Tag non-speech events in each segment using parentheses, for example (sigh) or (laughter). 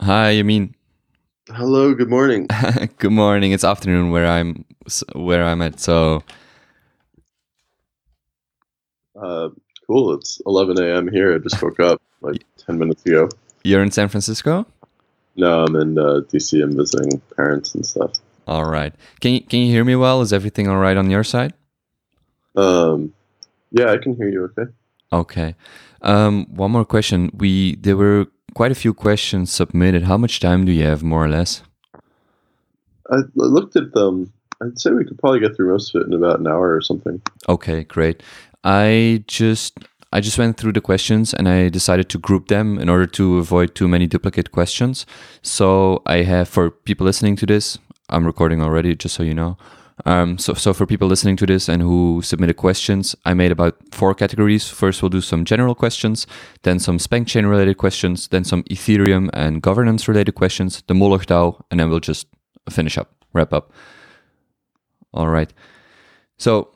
Hi, Yamin. Hello. Good morning. (laughs) Good morning. It's afternoon where I'm where I'm at. So Uh, cool. It's 11 a.m. here. I just woke up like 10 minutes ago. you're in San Francisco. No, I'm in uh, DC. I'm visiting parents and stuff. All right. Can you can you hear me well? Is everything all right on your side? Um, yeah, I can hear you. Okay. Okay. Um, one more question. We there were quite a few questions submitted. How much time do you have, more or less? I looked at them. I'd say we could probably get through most of it in about an hour or something. Okay, great. I just I just went through the questions and I decided to group them in order to avoid too many duplicate questions. So I have for people listening to this, I'm recording already, just so you know. Um, so, so for people listening to this and who submitted questions, I made about four categories. First, we'll do some general questions, then some Spank chain related questions, then some Ethereum and governance related questions, the Moloch DAO, and then we'll just finish up, wrap up. All right. So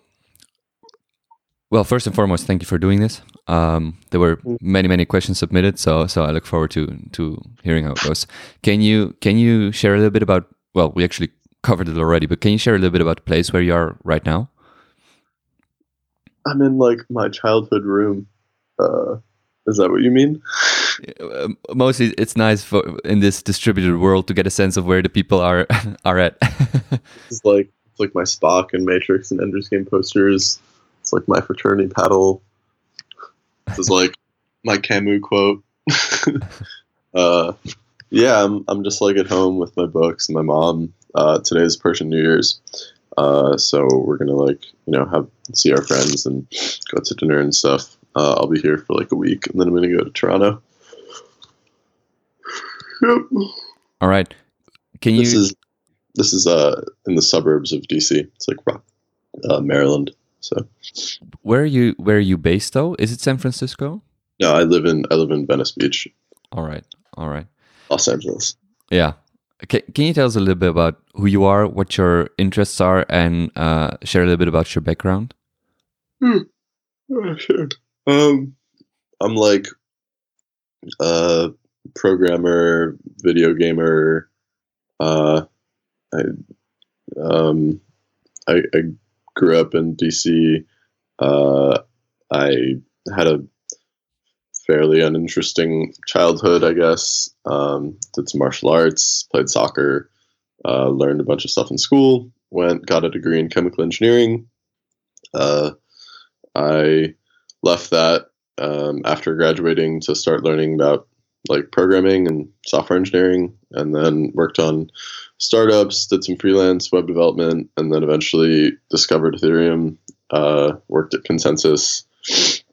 well, first and foremost, thank you for doing this. Um, there were many, many questions submitted, so so I look forward to to hearing how it goes. Can you can you share a little bit about? Well, we actually covered it already, but can you share a little bit about the place where you are right now? I'm in like my childhood room. Uh, is that what you mean? Uh, Mostly, it's nice for in this distributed world to get a sense of where the people are (laughs) are at. (laughs) It's like it's like my Spock and Matrix and Ender's Game posters. It's like my fraternity paddle. This is like (laughs) my Camus quote. uh, yeah, I'm I'm just like at home with my books and my mom. Uh, is Persian New Year's, uh, so we're gonna like you know have see our friends and go to dinner and stuff. Uh, I'll be here for like a week, and then I'm gonna go to Toronto. Yep. All right. Can you? This is this is uh in the suburbs of DC. It's like Rock, uh, Maryland. So where are you? Where are you based though? Is it San Francisco? no, I live in I live in Venice Beach, All right. All right. Los Angeles. Yeah. Can, you tell us a little bit about who you are, what your interests are, and uh, share a little bit about your background? Oh, sure. Um, I'm like a programmer, video gamer. Uh, I um, I, I grew up in DC. Uh, I had a fairly uninteresting childhood, I guess. Um, did some martial arts, played soccer, uh, learned a bunch of stuff in school. Went got a degree in chemical engineering. Uh, I left that um, after graduating to start learning about like programming and software engineering, and then worked on startups, did some freelance web development, and then eventually discovered Ethereum. Uh, worked at ConsenSys,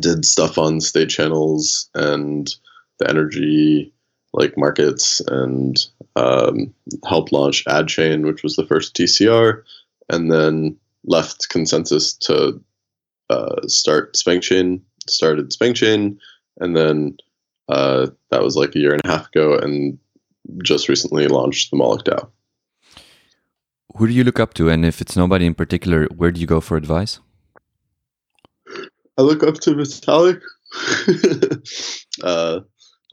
did stuff on state channels and the energy like markets, and um, helped launch AdChain, which was the first TCR, and then left ConsenSys to uh, start SpankChain, started SpankChain, and then uh, that was like a year and a half ago, and just recently launched the Moloch DAO. Who do you look up to, and if it's nobody in particular, where do you go for advice? I look up to Vitalik. (laughs) uh,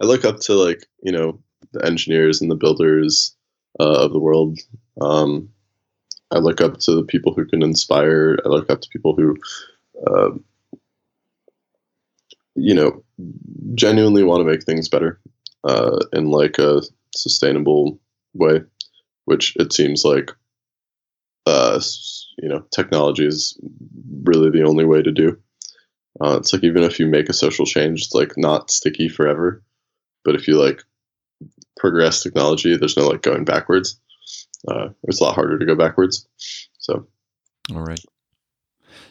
I look up to like you know the engineers and the builders uh, of the world. Um, I look up to the people who can inspire. I look up to people who, uh, you know, genuinely want to make things better uh, in like a sustainable way, which it seems like, uh, you know, technology is really the only way to do. Uh, it's like even if you make a social change, it's like not sticky forever. But if you like progress technology, there's no like going backwards. Uh, it's a lot harder to go backwards. So All right.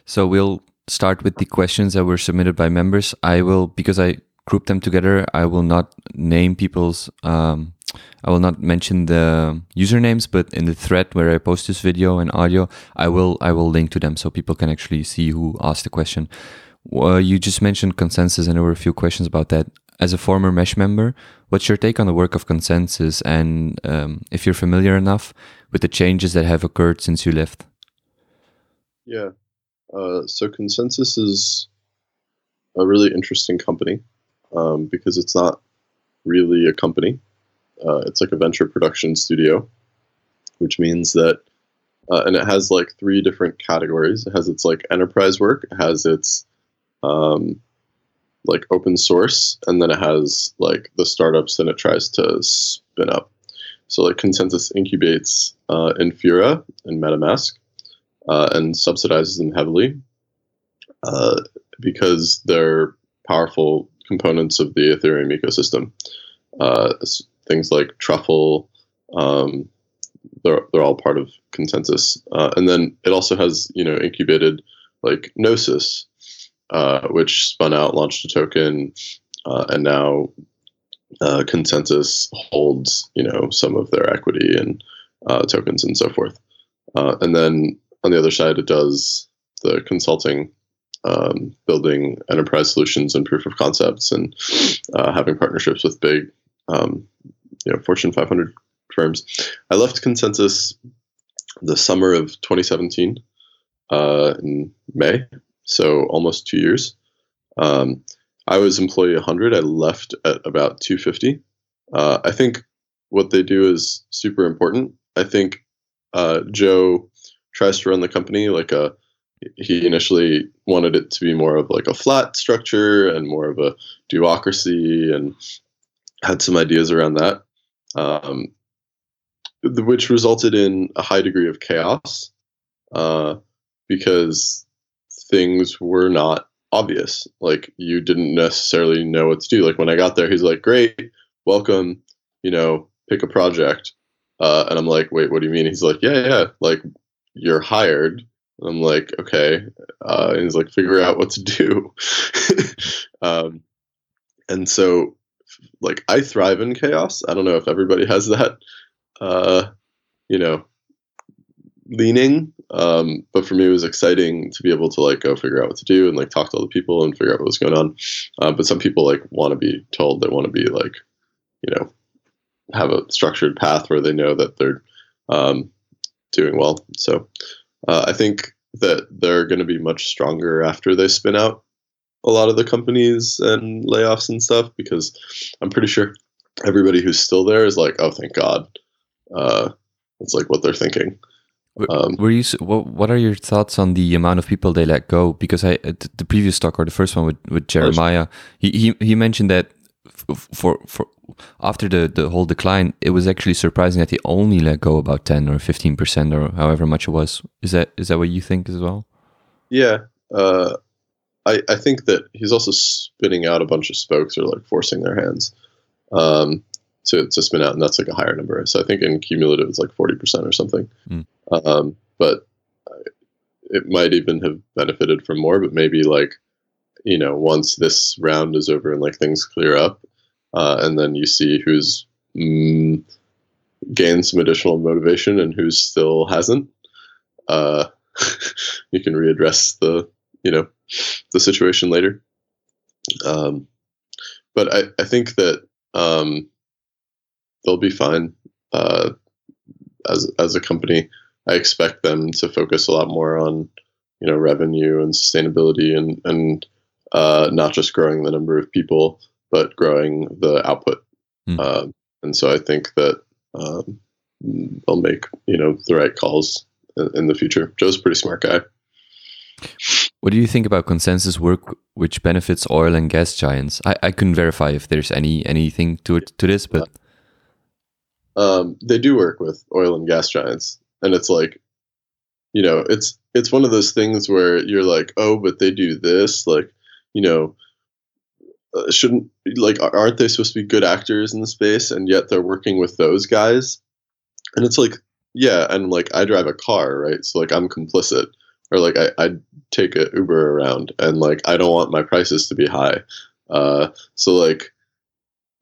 So we'll start with the questions that were submitted by members. I will, because I grouped them together, I will not name people's, um, I will not mention the usernames, but in the thread where I post this video and audio, I will, I will link to them so people can actually see who asked the question. Uh, you just mentioned ConsenSys, and there were a few questions about that. As a former Mesh member, what's your take on the work of ConsenSys, and um, if you're familiar enough with the changes that have occurred since you left? yeah, uh, so ConsenSys is a really interesting company um, because it's not really a company. uh, it's like a venture production studio, which means that, uh, and it has like three different categories. It has its like enterprise work, it has its um, like open source, and then it has like the startups that it tries to spin up. So like ConsenSys incubates uh, Infura and MetaMask uh, and subsidizes them heavily uh, because they're powerful components of the Ethereum ecosystem. Uh, things like Truffle, um, they're, they're all part of ConsenSys. Uh, and then it also has, you know, incubated like Gnosis, uh, which spun out, launched a token, uh, and now uh, ConsenSys holds, you know, some of their equity and uh, tokens and so forth. Uh, and then on the other side, it does the consulting, um, building enterprise solutions and proof of concepts, and having partnerships with big, um, you know, Fortune 500 firms. I left ConsenSys the summer of 2017 uh, in May, so almost two years. Um, I was employee 100. I left at about 250. Uh, I think what they do is super important. I think uh, Joe tries to run the company like a. He initially wanted it to be more of like a flat structure and more of a do-ocracy, and had some ideas around that, um, which resulted in a high degree of chaos uh, because things were not obvious. Like you didn't necessarily know what to do. Like when I got there, he's like, "Great, welcome. You know, pick a project." Uh, and I'm like, "Wait, what do you mean?" He's like, "Yeah, yeah. Like you're hired." And I'm like, "Okay." Uh, and he's like, "Figure out what to do." (laughs) um, and so, like, I thrive in chaos. I don't know if everybody has that. Uh, you know, leaning. Um, but for me, it was exciting to be able to like go figure out what to do and like talk to all the people and figure out what was going on. Uh, but some people like want to be told they want to be like, you know, have a structured path where they know that they're um, doing well. So uh, I think that they're going to be much stronger after they spin out a lot of the companies and layoffs and stuff because I'm pretty sure everybody who's still there is like, oh, thank God. Uh, it's like what they're thinking. Um, Were you what? What are your thoughts on the amount of people they let go? Because I the previous talk or the first one with, with Jeremiah, he, he he mentioned that for for after the the whole decline, it was actually surprising that he only let go about ten or fifteen percent or however much it was. Is that is that what you think as well? Yeah, uh, I I think that he's also spinning out a bunch of spokes or like forcing their hands. Um, to, to spin out, and that's like a higher number. So I think in cumulative it's like forty percent or something. Mm. Um, but it might even have benefited from more. But maybe like you know once this round is over and like things clear up, uh, and then you see who's mm, gained some additional motivation and who still hasn't. Uh, (laughs) you can readdress the you know the situation later. Um, but I, I think that um, they'll be fine uh, as as a company. I expect them to focus a lot more on you know revenue and sustainability and and uh, not just growing the number of people but growing the output. Mm. Uh, and so I think that um, they'll make you know the right calls in, in the future. Joe's a pretty smart guy. What do you think about ConsenSys work which benefits oil and gas giants? I, I couldn't verify if there's any anything to it to this, but um, they do work with oil and gas giants, and it's like, you know, it's it's one of those things where you're like, oh, but they do this, like, you know, uh, shouldn't like aren't they supposed to be good actors in the space, and yet they're working with those guys, and it's like, yeah, and like I drive a car, right? So like I'm complicit, or like I I take a Uber around, and like I don't want my prices to be high, uh, so like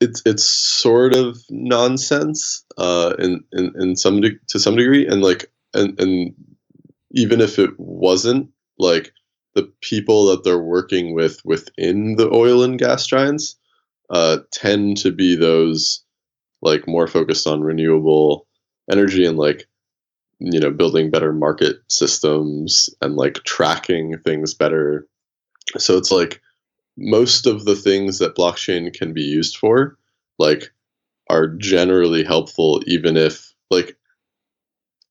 it's it's sort of nonsense uh, in, in in some de- to some degree, and like and and even if it wasn't like the people that they're working with within the oil and gas giants uh, tend to be those like more focused on renewable energy and like you know building better market systems and like tracking things better. So it's like most of the things that blockchain can be used for, like are generally helpful, even if like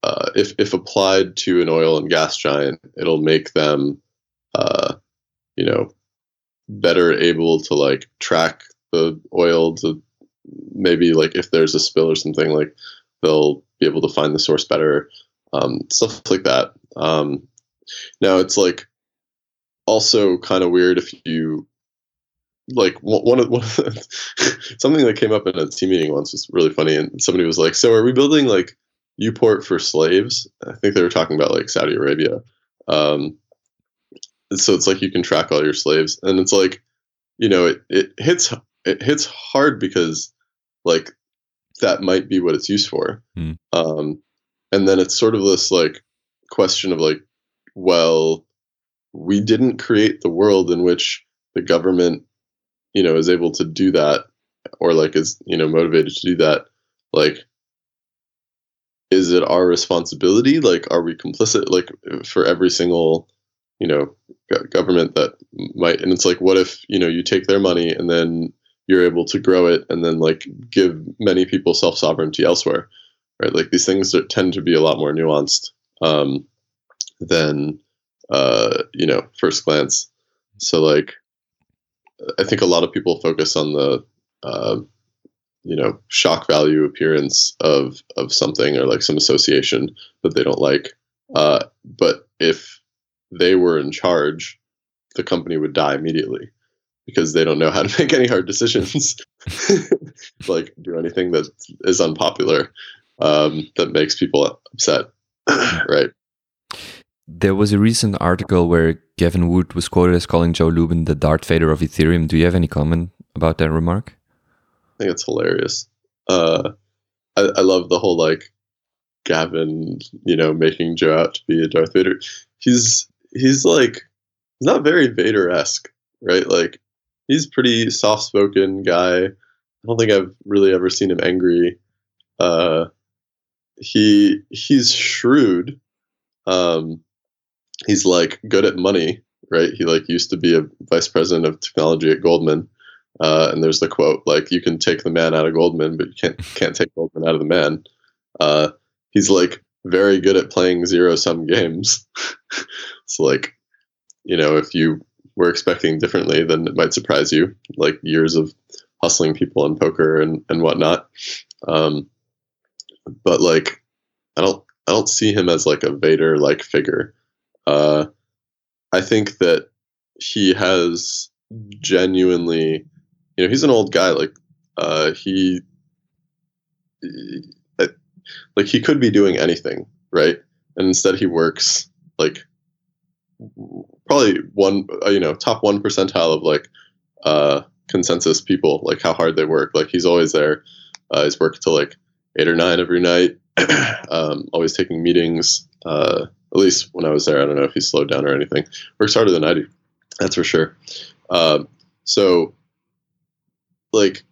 uh, if if applied to an oil and gas giant, it'll make them, uh, you know, better able to like track the oil to maybe like if there's a spill or something like they'll be able to find the source better, um, stuff like that. Um, now it's like also kind of weird if you like one of, (laughs) one of the, something that came up in a team meeting once was really funny and somebody was like so are we building like uport for slaves? I think they were talking about like saudi arabia. Um, so it's like you can track all your slaves and it's like you know it, it hits it hits hard because like that might be what it's used for. Mm. um, and then it's sort of this like question of like well we didn't create the world in which the government you know is able to do that or like is you know motivated to do that like is it our responsibility? Like are we complicit like for every single you know government that might and it's like what if you know you take their money and then you're able to grow it and then like give many people self sovereignty elsewhere right? Like these things that tend to be a lot more nuanced um, than uh, you know first glance. So like i think a lot of people focus on the uh, you know shock value appearance of of something or like some association that they don't like. Uh, but if they were in charge the company would die immediately because they don't know how to (laughs) make any hard decisions (laughs) like do anything that is unpopular um, that makes people upset (clears throat) right There was a recent article where Gavin Wood was quoted as calling Joe Lubin the Darth Vader of Ethereum. Do you have any comment about that remark? I think it's hilarious. Uh, I, I love the whole like Gavin, you know, making Joe out to be a Darth Vader. He's he's like he's not very Vader esque, right? Like he's pretty soft spoken guy. I don't think I've really ever seen him angry. Uh, he he's shrewd. Um, he's like good at money, right? He like used to be a vice president of technology at Goldman. Uh, and there's the quote like you can take the man out of Goldman, but you can't can't take Goldman out of the man. Uh, he's like very good at playing zero sum games. (laughs) so like, you know, if you were expecting differently, then it might surprise you. Like years of hustling people in poker and and whatnot. Um, but like, I don't I don't see him as like a Vader like figure. Uh, I think that he has genuinely you know he's an old guy like uh he like he could be doing anything right? And instead he works like probably one uh, you know top one percentile of like uh ConsenSys people like how hard they work. Like he's always there uh, he's working till like eight or nine every night (clears throat) um, always taking meetings uh, at least when i was there i don't know if he slowed down or anything works harder than i do that's for sure um, so like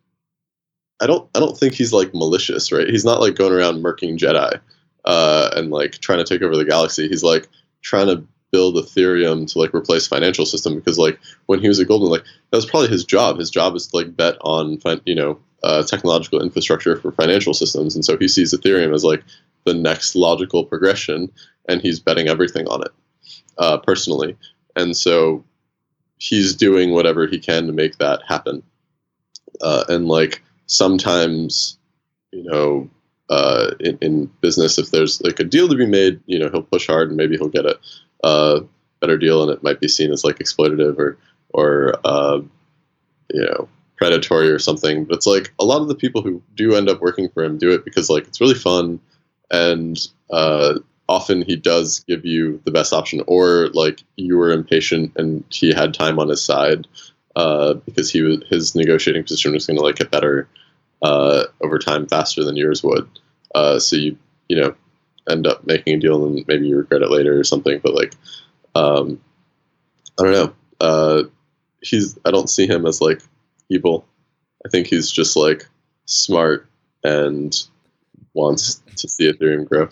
I don't I don't think he's like malicious, right? He's not like going around murking Jedi uh, and like trying to take over the galaxy. He's like trying to build Ethereum to like replace financial system because like when he was at Goldman, like that was probably his job. His job is to like bet on you know uh, technological infrastructure for financial systems, and so he sees Ethereum as like the next logical progression, and he's betting everything on it uh, personally. And so he's doing whatever he can to make that happen. Uh, and like sometimes, you know, uh, in, in, business, if there's like a deal to be made, you know, he'll push hard and maybe he'll get a uh, better deal, and it might be seen as like exploitative or or uh, you know predatory or something. But it's like a lot of the people who do end up working for him do it because like it's really fun and uh, often he does give you the best option or like you were impatient and he had time on his side uh, because he was his negotiating position was going to like get better uh, over time faster than yours would. Uh, so you you know end up making a deal and maybe you regret it later or something but like um, i don't know. Uh, he's i don't see him as like evil. I think he's just like smart and wants to see ethereum grow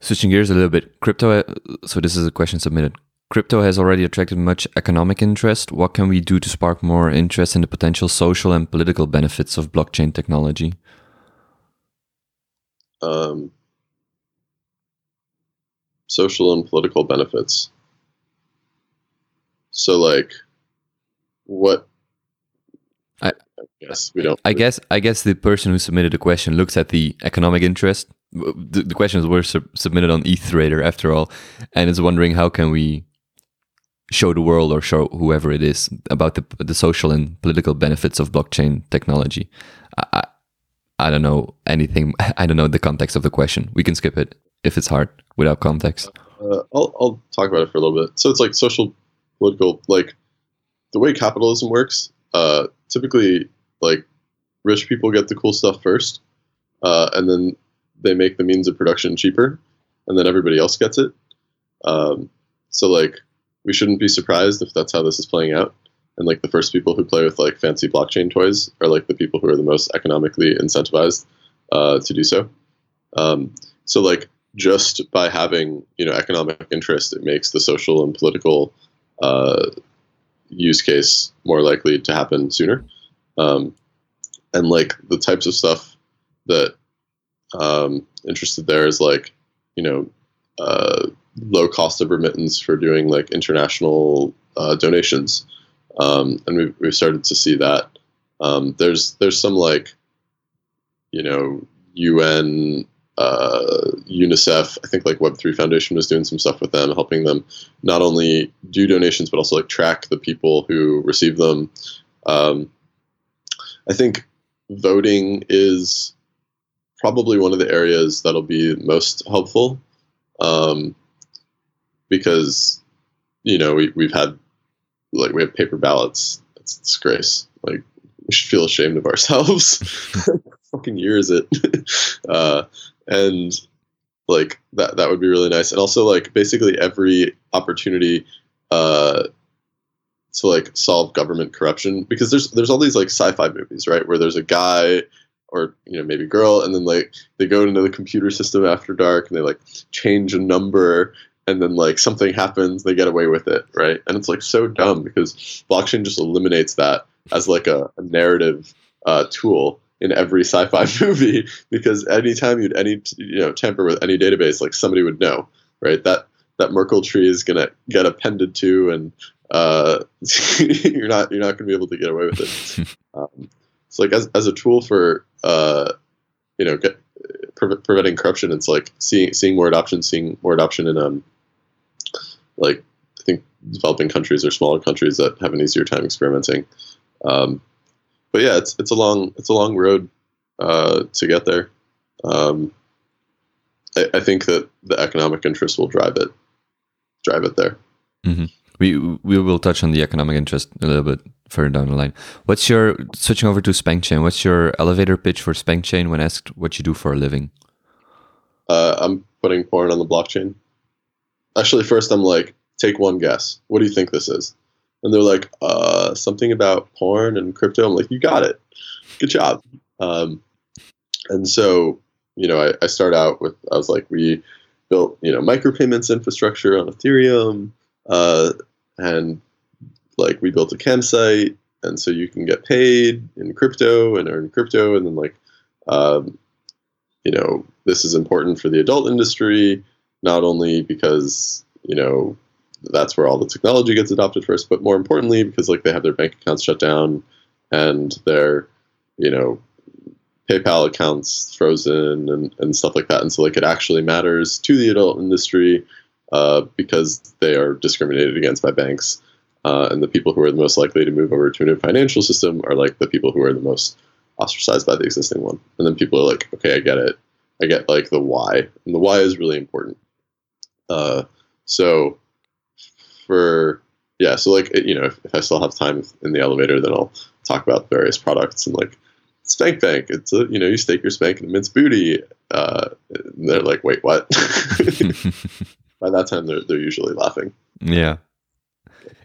Switching gears a little bit, crypto. So this is a question submitted crypto has already attracted much economic interest. What can we do to spark more interest in the potential social and political benefits of blockchain technology? Um, social and political benefits. So, like, what? I, I guess we don't. I guess I guess the person who submitted the question looks at the economic interest. The, the questions were sub- submitted on EthTrader after all, and is wondering how can we show the world or show whoever it is about the the social and political benefits of blockchain technology. I, I, I don't know anything. (laughs) I don't know the context of the question. We can skip it if it's hard without context. Uh, I'll I'll talk about it for a little bit. So it's like social, political, like the way capitalism works. Uh, typically, like rich people get the cool stuff first, uh, and then they make the means of production cheaper, and then everybody else gets it. Um, so like we shouldn't be surprised if that's how this is playing out. And like the first people who play with like fancy blockchain toys are like the people who are the most economically incentivized uh, to do so. Um, so like just by having you know economic interest, it makes the social and political uh, use case more likely to happen sooner. Um, and like the types of stuff that um, interested there is like you know uh, low cost of remittance for doing like international uh, donations, um, and we've, we've started to see that. Um, there's there's some like you know UN uh, UNICEF. I think like Web3 Foundation was doing some stuff with them, helping them not only do donations but also like track the people who receive them. Um, I think voting is probably one of the areas that'll be most helpful um, because you know we we've had like we have paper ballots. It's a disgrace. Like we should feel ashamed of ourselves. (laughs) fucking year is it? (laughs) uh, and like that that would be really nice. And also like basically every opportunity uh, to like solve government corruption because there's there's all these like sci-fi movies right? Where there's a guy or you know maybe girl and then like they go into the computer system after dark and they like change a number and then like something happens they get away with it right? And it's like so dumb because blockchain just eliminates that as like a, a narrative uh, tool in every sci-fi (laughs) movie because anytime you'd any you know tamper with any database like somebody would know right? That that merkle tree is gonna get appended to and uh, (laughs) you're not you're not gonna be able to get away with it. (laughs) Um, so like as, as a tool for uh, you know get, pre- preventing corruption it's like seeing seeing more adoption seeing more adoption in um like I think developing countries or smaller countries that have an easier time experimenting. Um, but yeah, it's it's a long it's a long road uh, to get there. Um, I, I, think that the economic interest will drive it drive it there. Mm-hmm. We we will touch on the economic interest a little bit further down the line. What's your switching over to SpankChain? What's your elevator pitch for SpankChain when asked what you do for a living? Uh, I'm putting porn on the blockchain. Actually, first I'm like, take one guess. What do you think this is? And they're like, uh, something about porn and crypto. I'm like, you got it. Good job. Um, and so, you know, I, I start out with, I was like, we built, you know, micropayments infrastructure on Ethereum. Uh, and like, we built a camsite. And so you can get paid in crypto and earn crypto. And then, like, um, you know, this is important for the adult industry, not only because, you know, that's where all the technology gets adopted first, but more importantly, because like they have their bank accounts shut down and their, you know, PayPal accounts frozen and, and stuff like that. And so like it actually matters to the adult industry uh, because they are discriminated against by banks. Uh, and the people who are the most likely to move over to a new financial system are like the people who are the most ostracized by the existing one. And then people are like, okay, I get it. I get like the why. And the why is really important. Uh, so for yeah so like you know if, if, i still have time in the elevator then i'll talk about various products and like spank bank. It's a you know you stake your spank in mints booty uh, they're like wait what? (laughs) (laughs) By that time they're, they're usually laughing. Yeah.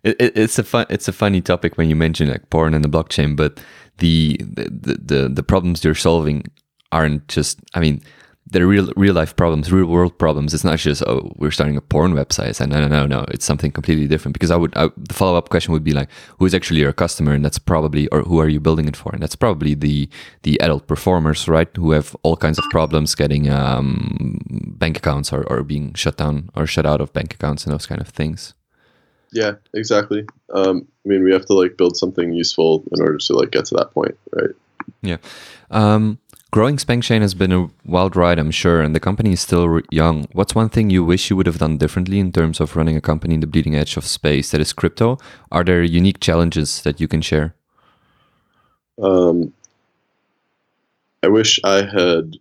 It, it, it's a fun it's a funny topic when you mention like porn and the blockchain but the the, the the problems you're solving aren't just i mean they're real real life problems, real world problems. It's not just oh we're starting a porn website. It's like, no no no no. It's something completely different. Because I would I, the follow up question would be like who is actually your customer, and that's probably or who are you building it for, and that's probably the the adult performers, right? Who have all kinds of problems getting um, bank accounts or, or being shut down or shut out of bank accounts and those kind of things. Yeah, exactly. Um, I mean, we have to like build something useful in order to like get to that point, right? Yeah. Um, growing SpankChain has been a wild ride, I'm sure, and the company is still young. What's one thing you wish you would have done differently in terms of running a company in the bleeding edge of space that is crypto? Are there unique challenges that you can share? Um, I wish I had,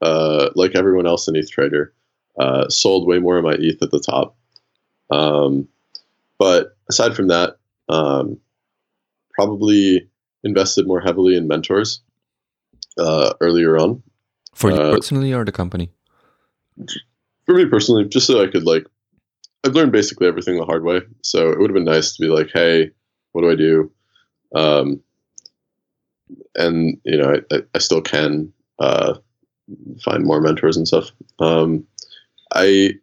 uh, like everyone else in ETH Trader, uh, sold way more of my ETH at the top. Um, but aside from that, um, probably invested more heavily in mentors uh, earlier on. For you uh, personally or the company? For me personally, just so I could like, I've learned basically everything the hard way. So it would have been nice to be like, hey, what do I do? Um, and you know, I, I still can uh, find more mentors and stuff. Um, I,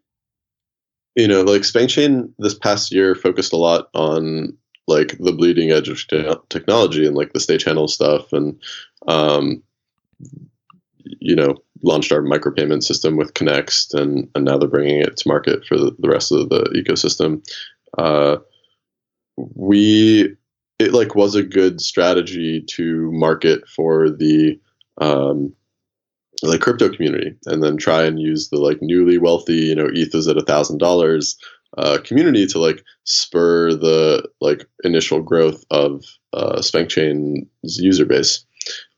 you know, like SpankChain this past year focused a lot on like the bleeding edge of technology and like the state channel stuff and um, you know launched our micropayment system with Connext and, and now they're bringing it to market for the, the rest of the ecosystem uh, we it like was a good strategy to market for the um, like crypto community and then try and use the like newly wealthy you know eth is at a thousand dollars uh, community to like spur the like initial growth of uh, SpankChain's user base.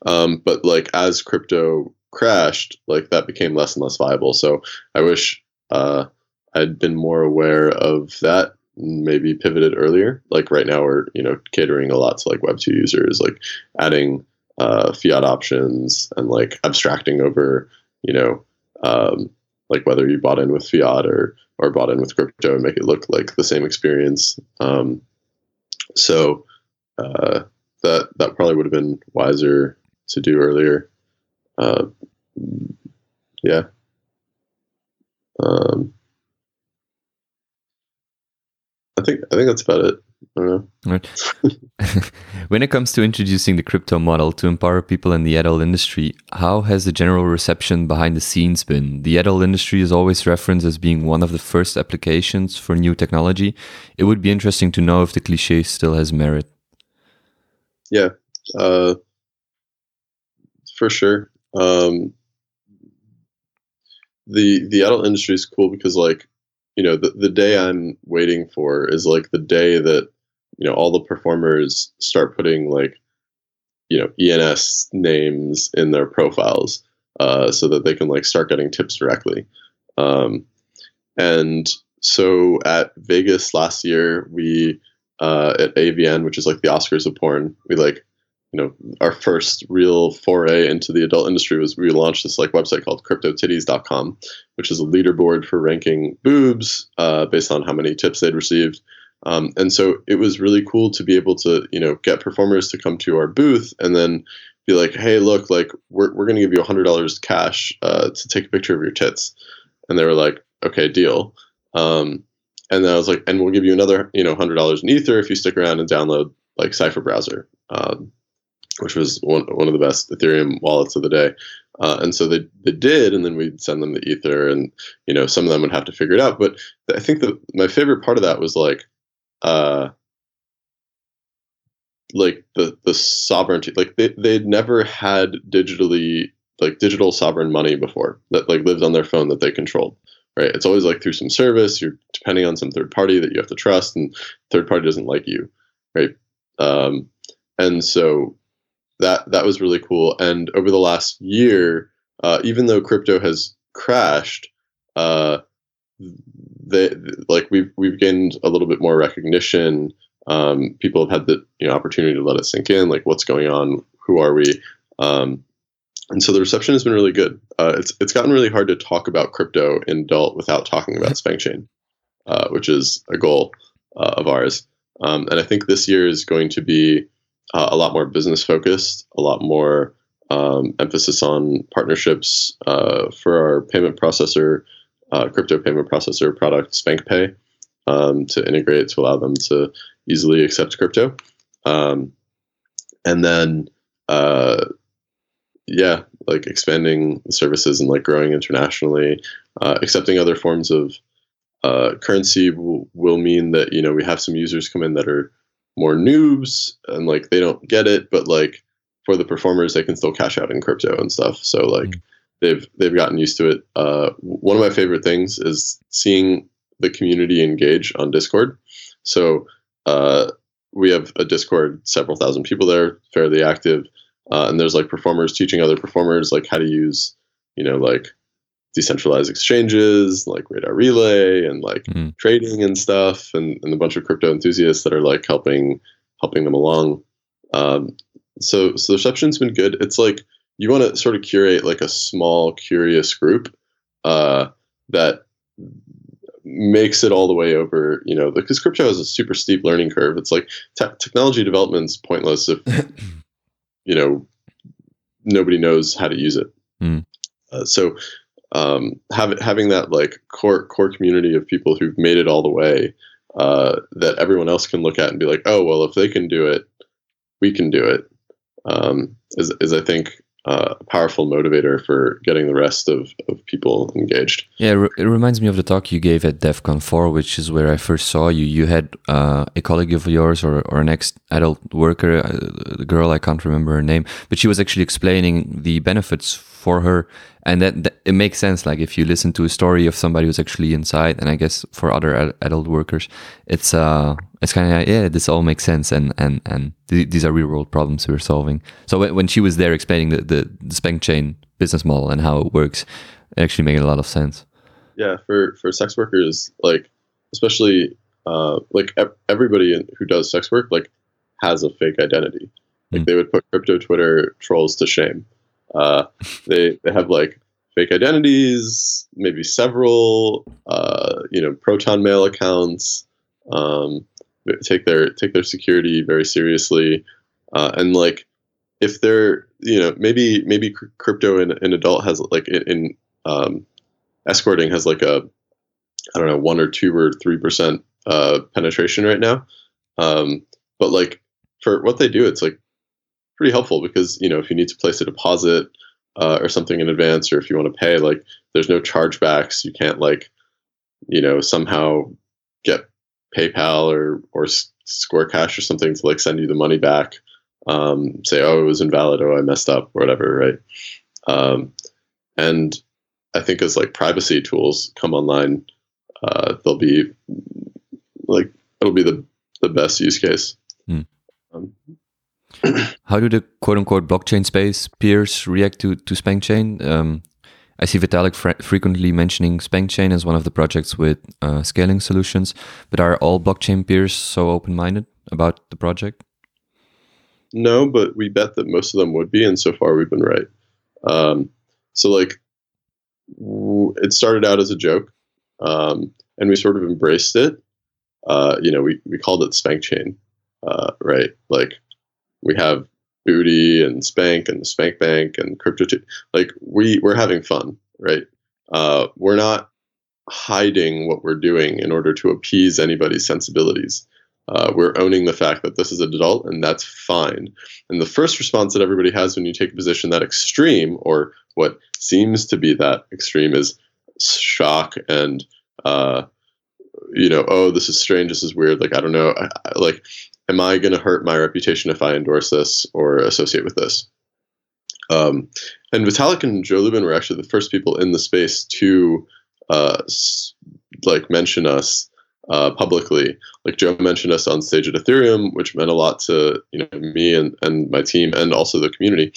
Um, but like as crypto crashed, like that became less and less viable. So I wish uh, I'd been more aware of that. Maybe pivoted earlier. Like right now, we're you know catering a lot to like Web two users, like adding uh, fiat options and like abstracting over you know um, like whether you bought in with fiat or or bought in with crypto and make it look like the same experience. Um, so uh, that that probably would have been wiser to do earlier. Uh, yeah. Um, I think I think that's about it. (laughs) When it comes to introducing the crypto model to empower people in the adult industry, how has the general reception behind the scenes been? The adult industry is always referenced as being one of the first applications for new technology. It would be interesting to know if the cliche still has merit. Yeah, uh, for sure. Um, the the adult industry is cool because like you know the, the day i'm waiting for is like the day that you know all the performers start putting like you know ens names in their profiles uh, so that they can like start getting tips directly um, and so at vegas last year we uh, at avn which is like the oscars of porn. We like you know our first real foray into the adult industry was we launched this like website called cryptotitties.com which is a leaderboard for ranking boobs uh, based on how many tips they'd received. Um, and so it was really cool to be able to you know get performers to come to our booth and then be like hey look like we're, we're going to give you $100 cash uh, to take a picture of your tits. And they were like okay deal. Um, and then i was like and we'll give you another you know $100 in ether if you stick around and download like Cipher browser um, which was one, one of the best Ethereum wallets of the day. Uh, and so they, they did, and then we'd send them the Ether, and you know some of them would have to figure it out. But I think that my favorite part of that was like, uh, like the the sovereignty. Like they they'd never had digitally like digital sovereign money before that like lived on their phone that they controlled. Right? It's always like through some service. You're depending on some third party that you have to trust, and third party doesn't like you, right? Um, and so that that was really cool. And over the last year, uh, even though crypto has crashed, uh, they like we've we've gained a little bit more recognition. Um, people have had the you know opportunity to let it sink in, like what's going on, who are we, um, and so the reception has been really good. Uh, it's it's gotten really hard to talk about crypto in adult without talking about SpankChain, uh, which is a goal uh, of ours. Um, and I think this year is going to be uh, a lot more business focused, a lot more um, emphasis on partnerships uh, for our payment processor, uh, crypto payment processor product, SpankPay, um, to integrate to allow them to easily accept crypto. Um, and then, uh, yeah, like expanding the services and like growing internationally, uh, accepting other forms of uh, currency will, will mean that you know we have some users come in that are more noobs and like they don't get it, but like for the performers they can still cash out in crypto and stuff. So like mm. they've they've gotten used to it. Uh, one of my favorite things is seeing the community engage on Discord. So uh, we have a Discord, several thousand people there, fairly active, uh, and there's like performers teaching other performers like how to use, you know, like decentralized exchanges like radar relay and like mm. trading and stuff and, and a bunch of crypto enthusiasts that are like helping helping them along. Um, so so the reception's been good. It's like you want to sort of curate like a small curious group uh, that makes it all the way over you know because crypto has a super steep learning curve. It's like te- technology development's pointless if (laughs) you know nobody knows how to use it mm. uh, so um, have, having that like core core community of people who've made it all the way uh, that everyone else can look at and be like, oh well, if they can do it, we can do it. Um, is is I think uh, a powerful motivator for getting the rest of, of people engaged. Yeah, it reminds me of the talk you gave at Devcon 4, which is where I first saw you. You had uh, a colleague of yours or, or an ex adult worker, uh, the girl, I can't remember her name, but she was actually explaining the benefits for her. And that, that, it makes sense. Like if you listen to a story of somebody who's actually inside and i guess for other ad- adult workers it's uh it's kind of yeah this all makes sense. And and and th- these are real world problems we're solving. So when, when she was there explaining the, the the spank chain business model and how it works it actually made a lot of sense. Yeah for for sex workers like especially uh like everybody who does sex work like has a fake identity. Like mm. they would put crypto twitter trolls to shame uh, they they have like fake identities, maybe several, uh, you know, Proton Mail accounts. Um, take their take their security very seriously, uh, and like if they're you know maybe maybe crypto in an adult has like in, in um, escorting has like a I don't know one or two or three percent uh, penetration right now, um, but like for what they do, it's like pretty helpful because you know if you need to place a deposit uh, or something in advance, or if you want to pay, like there's no chargebacks. You can't like you know somehow get PayPal or or Square Cash or something to like send you the money back. Um, say, oh, it was invalid. Oh, I messed up, or whatever, right? Um, and I think as like privacy tools come online, uh, they'll be like it'll be the the best use case. Mm. Um, (clears throat) how do the quote unquote blockchain space peers react to, to SpankChain? Um, I see Vitalik fre frequently mentioning SpankChain as one of the projects with uh, scaling solutions, but are all blockchain peers so open minded about the project? No, but we bet that most of them would be, and so far we've been right. Um, so, like, it started out as a joke, um, and we sort of embraced it. Uh, you know, we, we called it SpankChain, uh, right? Like, we have Booty and Spank and Spank Bank and Crypto. Like we we're having fun, right? Uh, we're not hiding what we're doing in order to appease anybody's sensibilities. Uh, we're owning the fact that this is an adult and that's fine. And the first response that everybody has when you take a position that extreme, or what seems to be that extreme, is shock and uh, you know, oh, this is strange, this is weird. Like I don't know, I, I, like am I going to hurt my reputation if I endorse this or associate with this? Um, and Vitalik and Joe Lubin were actually the first people in the space to uh, like mention us uh, publicly. Like Joe mentioned us on stage at Ethereum, which meant a lot to you know me and, and my team and also the community.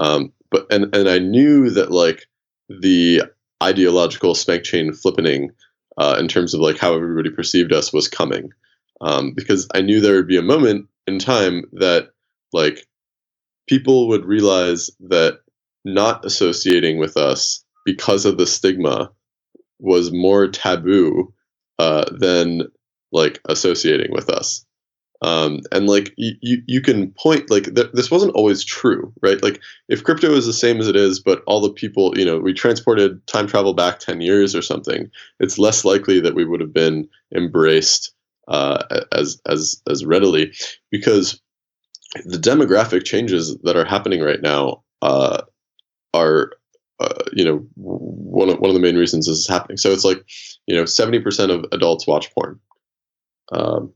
Um, but and and I knew that like the ideological spank chain flippening uh, in terms of like how everybody perceived us was coming um, because I knew there would be a moment in time that like people would realize that not associating with us because of the stigma was more taboo uh, than like associating with us. um, and like you, you can point like th- this wasn't always true right like if crypto is the same as it is but all the people you know we transported time travel back 10 years or something it's less likely that we would have been embraced uh, as as as readily because the demographic changes that are happening right now uh, are uh, you know one of, one of the main reasons this is happening. So it's like you know 70% of adults watch porn. Um,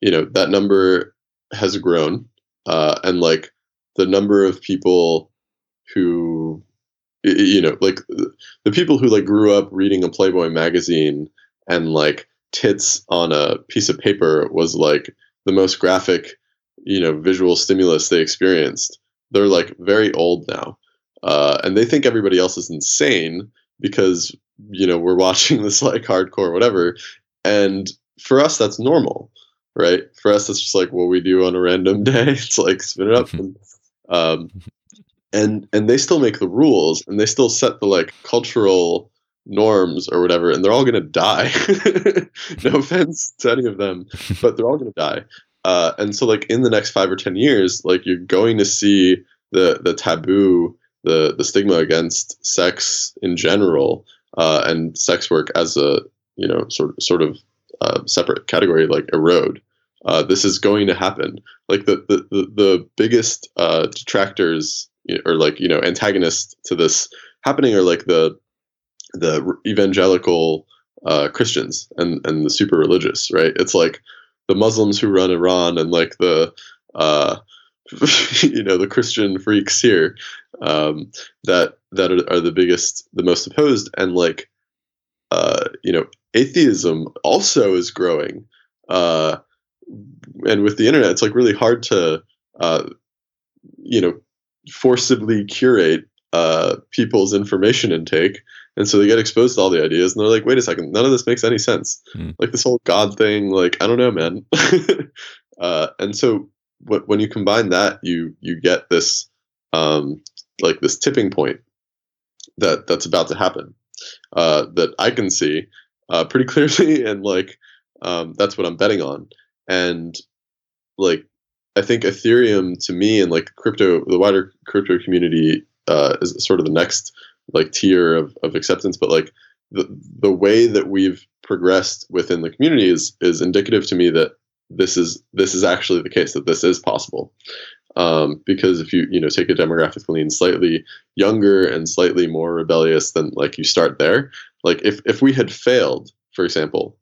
you know that number has grown uh, and like the number of people who you know like the people who like grew up reading a playboy magazine and like tits on a piece of paper was like the most graphic you know visual stimulus they experienced they're like very old now uh, and they think everybody else is insane because you know we're (laughs) watching this like hardcore whatever and for us that's normal right? For us, it's just like what we do on a random (laughs) day. It's like spin it up, (laughs) and, um, and and they still make the rules, and they still set the like cultural norms or whatever, and they're all gonna die. (laughs) no offense to any of them, (laughs) but they're all gonna die. Uh, and so, like in the next five or ten years, like you're going to see the the taboo, the the stigma against sex in general, uh, and sex work as a you know sort sort of uh, separate category like erode uh, this is going to happen. Like the the the, the biggest uh, detractors or like you know antagonists to this happening are like the the evangelical uh, Christians and and the super religious, right? It's like the Muslims who run Iran and like the uh, (laughs) you know the Christian freaks here um, that that are, are, the biggest, the most opposed, and like uh, you know atheism also is growing. Uh, and with the internet, it's like really hard to, uh, you know, forcibly curate uh, people's information intake. And so they get exposed to all the ideas, and they're like, "Wait a second, none of this makes any sense." Mm. Like this whole God thing, like I don't know, man. (laughs) uh, and so w- when you combine that, you you get this um, like this tipping point that that's about to happen uh, that I can see uh, pretty (laughs) clearly, and like um, that's what I'm betting on and like I think Ethereum to me and like crypto, the wider crypto community uh, is sort of the next like tier of, of acceptance. But like the the way that we've progressed within the community is is indicative to me that this is this is actually the case that this is possible. Um, because if you you know take a demographically and slightly younger and slightly more rebellious, then like you start there. Like if if we had failed, for example,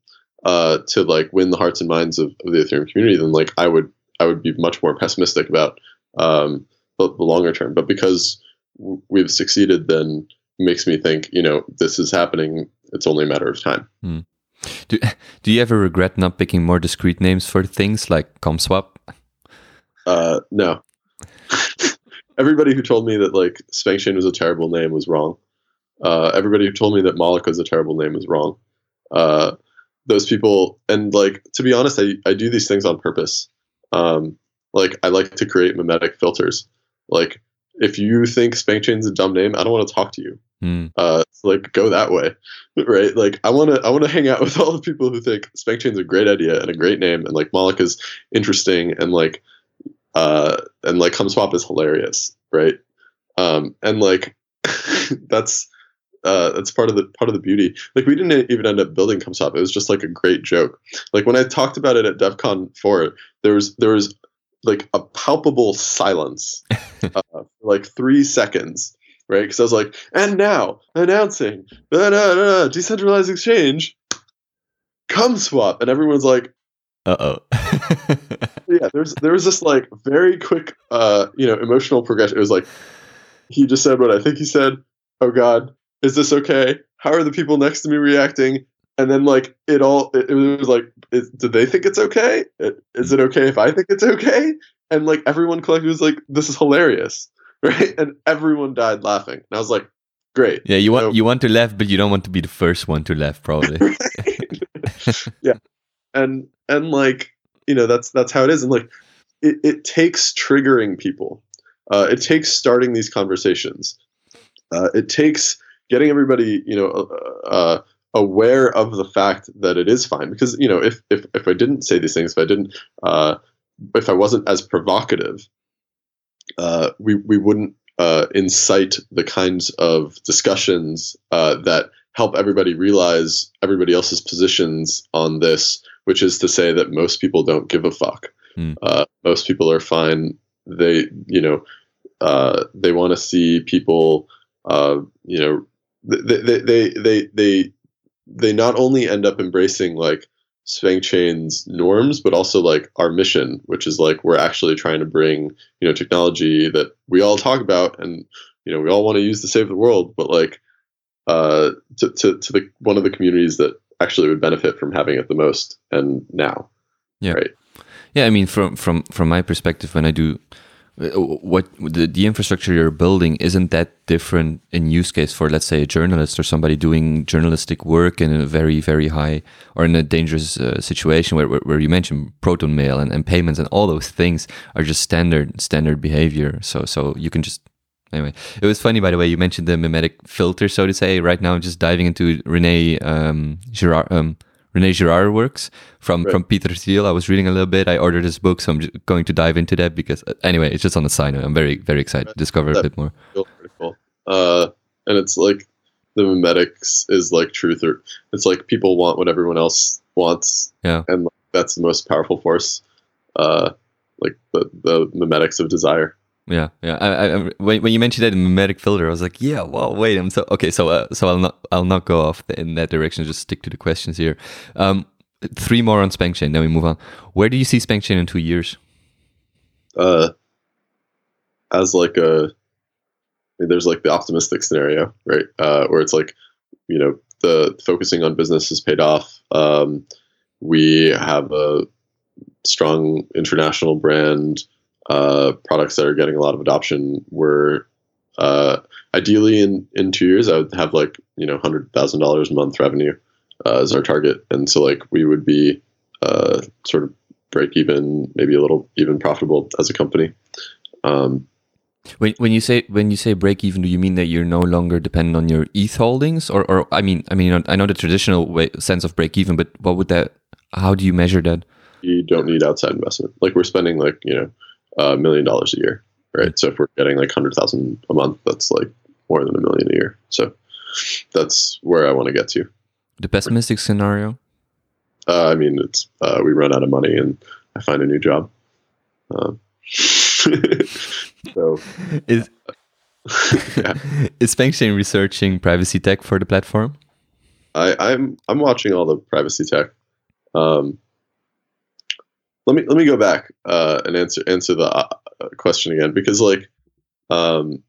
uh, to like win the hearts and minds of, of, the Ethereum community, then like I would I would be much more pessimistic about um, the, the, longer term. But because w- we've succeeded, then makes me think you know this is happening. It's only a matter of time. Hmm. Do (laughs) Do you ever regret not picking more discrete names for things like CumSwap? Uh, no. (laughs) everybody who told me that like SpankChain was a terrible name was wrong. Uh, everybody who told me that Moloch is a terrible name was wrong. Uh, those people and like to be honest i, I do these things on purpose um, like i like to create mimetic filters like if you think SpankChain's a dumb name i don't want to talk to you mm. uh, like go that way (laughs) right like i want to i want to hang out (laughs) with all the people who think SpankChain's a great idea and a great name and like Moloch is interesting and like uh and like CumSwap is hilarious right um and like (laughs) that's uh, that's part of the part of the beauty. Like we didn't even end up building CumSwap. It was just like a great joke. Like when I talked about it at Devcon 4, there was there was like a palpable silence, (laughs) uh, like three seconds, right? Because I was like, and now announcing da, da, da, decentralized exchange, come swap, and everyone's like, uh oh. (laughs) yeah, there's there was this like very quick, uh, you know, emotional progression. It was like he just said what I think he said. Oh God, is this okay? How are the people next to me reacting? And then like it all, it, it was like, is, do they think it's okay? Is it okay if I think it's okay? And like everyone collectively was like, this is hilarious, (laughs) right? And everyone died laughing. And I was like, great. Yeah, you want so, you want to laugh, but you don't want to be the first one to laugh, probably. (laughs) yeah, and and like you know that's that's how it is, and like it, it takes triggering people. Uh, it takes starting these conversations. Uh, it takes getting everybody, you know, uh, uh, aware of the fact that it is fine because you know if if if I didn't say these things, if I didn't, uh, if I wasn't as provocative, uh, we we wouldn't uh, incite the kinds of discussions uh, that help everybody realize everybody else's positions on this, which is to say that most people don't give a fuck. Uh, most people are fine. They, you know, uh, they want to see people, uh, you know, they, they, they, they, they, they not only end up embracing like Spank Chain's norms, but also like our mission, which is like we're actually trying to bring, you know, technology that we all talk about and, you know, we all want to use to save the world, but like, uh, to, to, to the one of the communities that actually would benefit from having it the most and now. Yeah. Right. Yeah, I mean, from from from my perspective, when I do what the, the infrastructure you're building isn't that different in use case for let's say a journalist or somebody doing journalistic work in a very very high or in a dangerous uh, situation where, where, where you mentioned proton mail and, and payments and all those things are just standard standard behavior. So so you can just anyway. It was funny by the way you mentioned the mimetic filter so to say right now I'm just diving into Rene um, Girard um, Rene Girard works from Right. from Peter Thiel. I was reading a little bit. I ordered his book, so I'm going to dive into that because uh, anyway, it's just on the side. I'm very very excited to discover a bit more. Pretty cool. Uh, and it's like the memetics is like truth, or it's like people want what everyone else wants, Yeah. and like, that's the most powerful force. Uh, like the the memetics of desire. Yeah, yeah. I, I, when, when you mentioned that mimetic filter, I was like, yeah. Well, wait. I'm so okay. So uh, so I'll not I'll not go off in that direction. Just stick to the questions here. Um, three more on SpankChain. Then we move on. Where do you see SpankChain in two years? uh, as like a I mean, there's like the optimistic scenario, right? Uh, where it's like, you know, the focusing on business has paid off. Um, we have a strong international brand, uh, products that are getting a lot of adoption. We're uh, ideally in in two years, I would have like you know hundred thousand dollars a month revenue uh, as our target, and so like we would be uh, sort of break even, maybe a little even profitable as a company. Um, When when you say when you say break even, do you mean that you're no longer dependent on your ETH holdings, or or I mean I mean I know the traditional way, sense of break even, but what would that? How do you measure that? you don't need outside investment. Like we're spending like you know a million dollars a year, right? So if we're getting like hundred thousand a month, that's like more than a million a year. So that's where I want to get to. The pessimistic scenario. Uh, I mean, it's uh, we run out of money and I find a new job. Um, (laughs) so (laughs) Is yeah, (laughs) is SpankChain researching privacy tech for the platform? I, I'm I'm watching all the privacy tech. Um, let me let me go back uh, and answer answer the uh, question again because like um,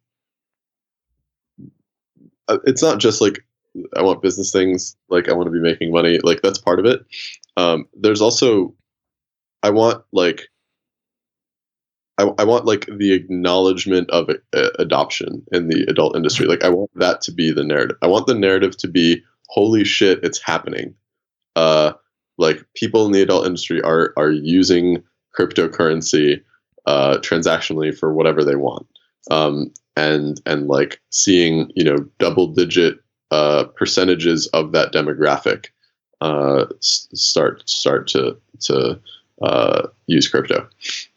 uh, it's not just like I want business things like I want to be making money like that's part of it. Um, there's also I want like I, I want like the acknowledgement of adoption in the adult industry. Like I want that to be the narrative. I want the narrative to be holy shit, it's happening. Uh, like people in the adult industry are are using cryptocurrency uh, transactionally for whatever they want, um, and and like seeing you know double digit uh, percentages of that demographic uh, s- start start to to uh, use crypto,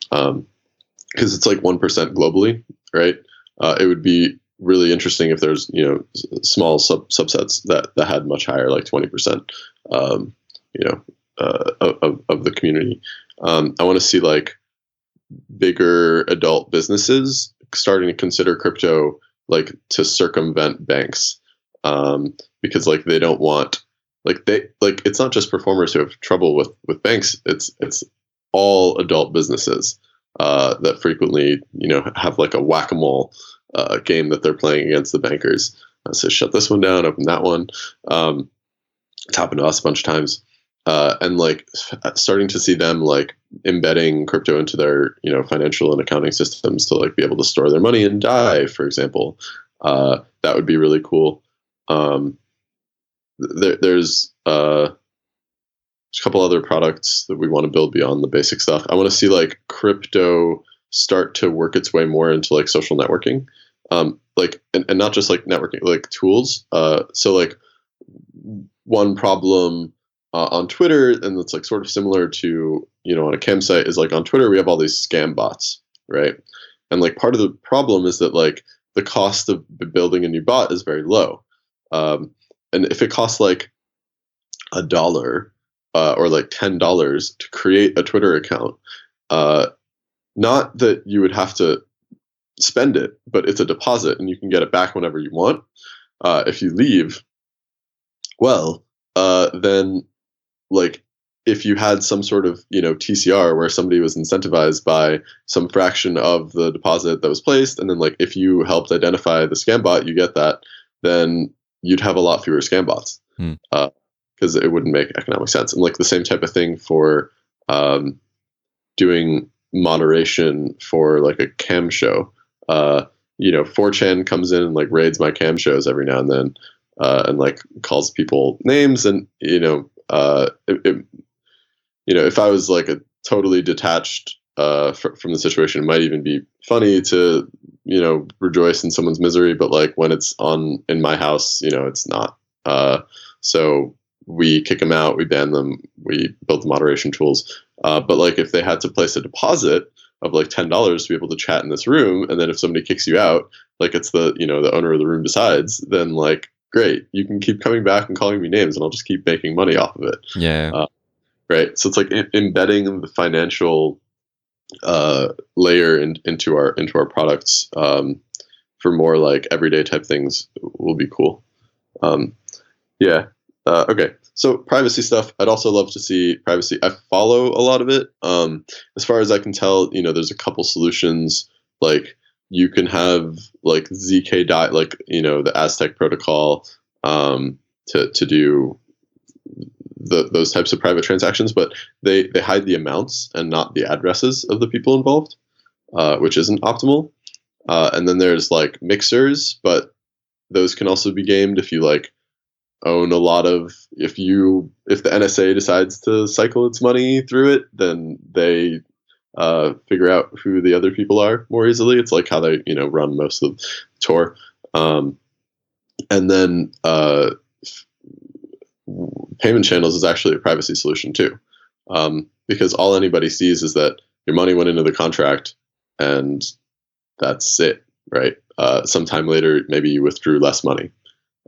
because it's like one percent globally, right? Uh, it would be really interesting if there's you know small sub- subsets that that had much higher, like twenty percent, um, you know, uh, of of the community. Um, I want to see like bigger adult businesses starting to consider crypto like to circumvent banks. Um, because like they don't want like they like it's not just performers who have trouble with with banks it's it's all adult businesses uh, that frequently you know have like a whack-a-mole uh, game that they're playing against the bankers. Uh, so shut this one down open that one. Um, it's happened to us a bunch of times uh, and like starting to see them like embedding crypto into their you know financial and accounting systems to like be able to store their money and die for example uh, that would be really cool. Um, there, there's uh, there's a couple other products that we want to build beyond the basic stuff. I want to see like crypto start to work its way more into like social networking um, like and, and not just like networking like tools uh, so like one problem uh, on Twitter, and it's like sort of similar to you know on a cam site is like on Twitter we have all these scam bots, right? And like part of the problem is that like the cost of building a new bot is very low, um, and if it costs like a dollar uh, or like ten dollars to create a Twitter account, uh, not that you would have to spend it, but it's a deposit and you can get it back whenever you want. Uh, if you leave, well, uh, then like if you had some sort of you know TCR where somebody was incentivized by some fraction of the deposit that was placed, and then like if you helped identify the scam bot, you get that, then you'd have a lot fewer scam bots because Hmm. uh, it wouldn't make economic sense. And like the same type of thing for um, doing moderation for like a cam show. Uh, you know, 4chan comes in and like raids my cam shows every now and then, uh, and like calls people names, and you know, uh, it, it, you know, if I was like a totally detached uh, fr- from the situation, it might even be funny to you know rejoice in someone's misery. But like when it's on in my house, you know, it's not. Uh, so we kick them out, we ban them, we build the moderation tools. Uh, but like if they had to place a deposit of like ten dollars to be able to chat in this room, and then if somebody kicks you out, like it's the you know the owner of the room decides, then like great, you can keep coming back and calling me names, and I'll just keep making money off of it. Yeah. Uh, right so it's like em- embedding the financial uh, layer in, into our into our products um, for more like everyday type things will be cool. Um, yeah uh, okay. So privacy stuff i'd also love to see privacy. I follow a lot of it. Um, as far as i can tell you know there's a couple solutions like you can have like zk dot like you know the aztec protocol um, to, to do the, those types of private transactions, but they, they hide the amounts and not the addresses of the people involved, uh, which isn't optimal. Uh, and then there's like mixers, but those can also be gamed if you like own a lot of if you if the NSA decides to cycle its money through it, then they uh, figure out who the other people are more easily. It's like how they you know run most of Tor. Um, and then uh, payment channels is actually a privacy solution too, um, because all anybody sees is that your money went into the contract, and that's it, right? Uh, sometime later, maybe you withdrew less money,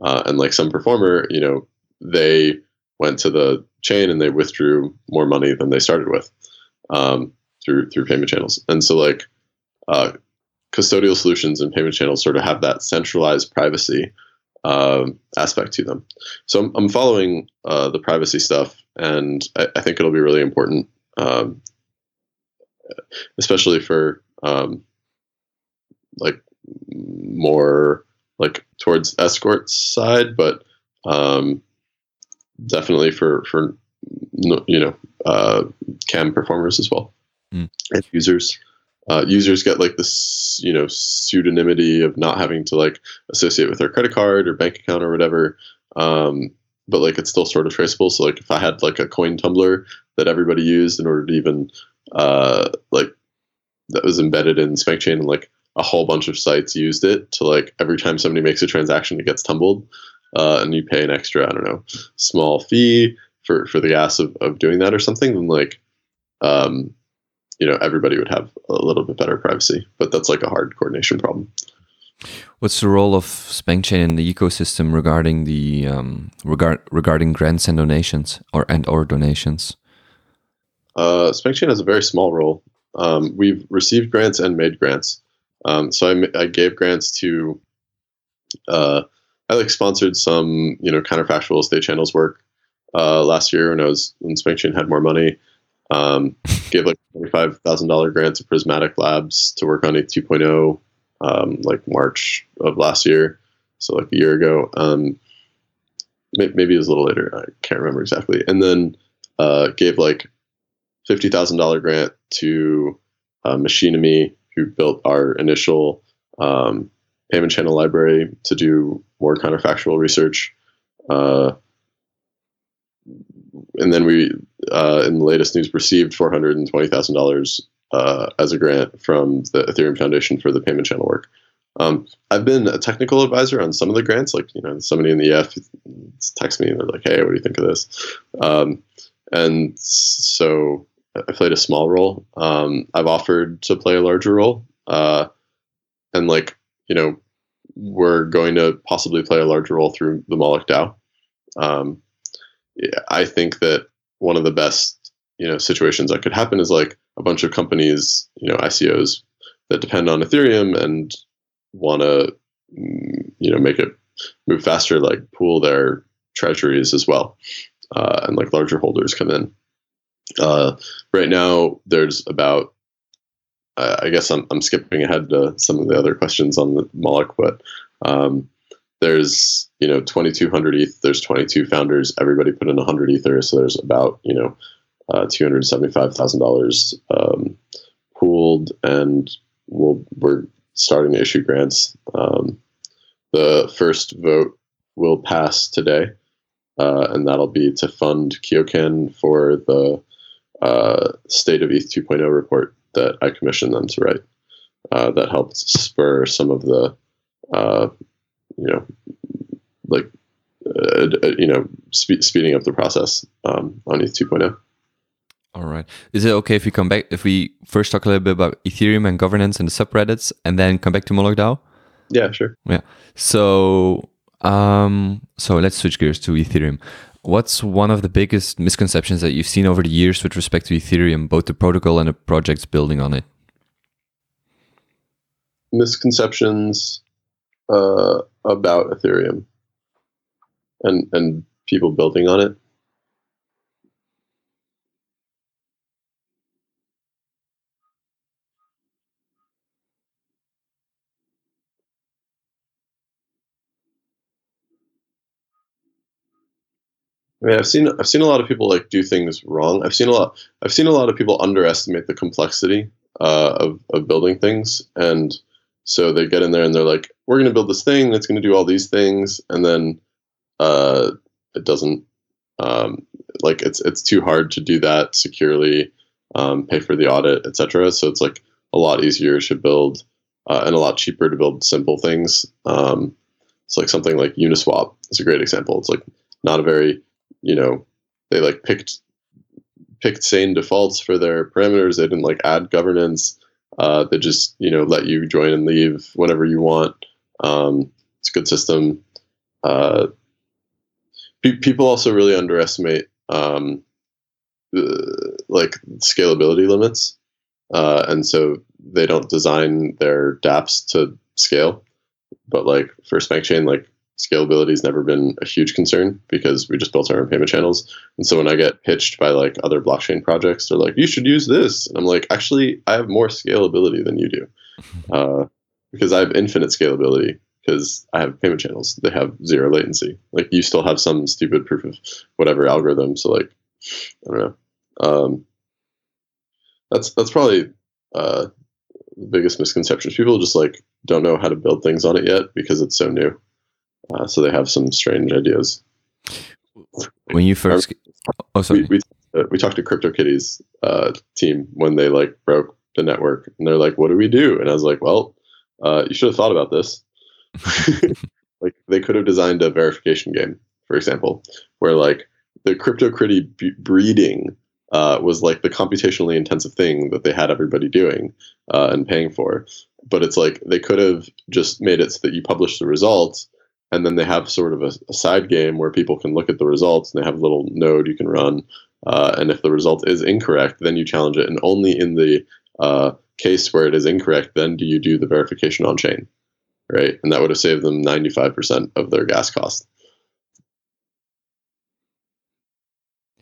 uh, and like some performer, you know, they went to the chain and they withdrew more money than they started with um, through through payment channels, and so like uh, custodial solutions and payment channels sort of have that centralized privacy um, aspect to them. So I'm, I'm following uh, the privacy stuff, and I, I think it'll be really important, um, especially for um, like more like towards escort side, but um, definitely for for you know uh, cam performers as well Mm. and users. Uh, users get like this, you know, pseudonymity of not having to like associate with their credit card or bank account or whatever. Um, but like it's still sort of traceable. So like if I had like a coin tumbler that everybody used in order to even uh, like that was embedded in SpankChain and like a whole bunch of sites used it to like every time somebody makes a transaction it gets tumbled uh, and you pay an extra I don't know small fee for for the gas of, of doing that or something then like um, you know everybody would have a little bit better privacy but that's like a hard coordination problem What's the role of SpankChain in the ecosystem regarding the um, regard regarding grants and donations or and or donations? uh, SpankChain has a very small role um, we've received grants and made grants um, so I, I gave grants to uh, I like sponsored some you know counterfactual state channels work uh, last year when I was when SpankChain had more money. Um, gave like twenty five thousand dollar grant to Prysmatic Labs to work on a 2.0 um, like March of last year, so like a year ago. Um, maybe it was a little later. I can't remember exactly. And then uh, gave like fifty thousand dollar grant to uh, who built our initial um, payment channel library to do more counterfactual research. Uh, and then we, uh, in the latest news, received four hundred and twenty thousand uh, dollars as a grant from the Ethereum Foundation for the payment channel work. Um, I've been a technical advisor on some of the grants, like you know somebody in the EF text me and they're like, "Hey, what do you think of this?" Um, and so I played a small role. Um, I've offered to play a larger role, uh, and like you know, we're going to possibly play a larger role through the Moloch DAO. I think that one of the best you know situations that could happen is like a bunch of companies, you know, ICOs that depend on Ethereum and want to mm, you know make it move faster, like pool their treasuries as well, uh, and like larger holders come in. Uh, right now, there's about I guess I'm, I'm skipping ahead to some of the other questions on the Moloch, but um, there's you know 2200 ETH. There's 22 founders. Everybody put in 100 Ether, so there's about you know uh, $275,000 um, pooled, and we'll, we're starting to issue grants. Um, the first vote will pass today, uh, and that'll be to fund Kyokan for the uh, State of ETH 2.0 report that I commissioned them to write. Uh, that helped spur some of the, uh, you know, like, uh, you know, spe- speeding up the process um, on ETH 2.0. All right. Is it okay if we come back if we first talk a little bit about Ethereum and governance and the subreddits, and then come back to Moloch DAO? Yeah, sure. Yeah. So, um, so let's switch gears to Ethereum. What's one of the biggest misconceptions that you've seen over the years with respect to Ethereum, both the protocol and the projects building on it? Misconceptions uh, about Ethereum and and people building on it. I mean, I've seen I've seen a lot of people like do things wrong. I've seen a lot I've seen a lot of people underestimate the complexity uh, of of building things, and so they get in there and they're like, "We're going to build this thing that's going to do all these things," and then uh, it doesn't. Um, like it's it's too hard to do that securely, um, pay for the audit, etc. So it's like a lot easier to build uh, and a lot cheaper to build simple things. Um, it's like something like Uniswap is a great example. It's like not a very you know, they like picked picked sane defaults for their parameters. They didn't like add governance. Uh, they just you know let you join and leave whenever you want. Um, it's a good system. Uh, pe- people also really underestimate um, the, like scalability limits, uh, and so they don't design their DApps to scale. But like for SpankChain, like scalability has never been a huge concern because we just built our own payment channels. And so when I get pitched by like other blockchain projects, they're like, "You should use this," and I'm like, "Actually, I have more scalability than you do, uh, (laughs) because I have infinite scalability because I have payment channels. They have zero latency. Like you still have some stupid proof of whatever algorithm. So like, I don't know. Um, that's that's probably uh, the biggest misconception. People just like don't know how to build things on it yet because it's so new. Uh, so they have some strange ideas. When you first, oh sorry, we we, uh, we talked to CryptoKitties uh, team when they like broke the network, and they're like, "What do we do?" And I was like, "Well, uh, you should have thought about this. (laughs) like they could have designed a verification game, for example, where like the CryptoKitty b- breeding uh, was like the computationally intensive thing that they had everybody doing uh, and paying for. But it's like they could have just made it so that you publish the results and then they have sort of a, a, side game where people can look at the results and they have a little node you can run uh, and if the result is incorrect then you challenge it and only in the uh, case where it is incorrect then do you do the verification on chain right? And that would have saved them 95% of their gas cost.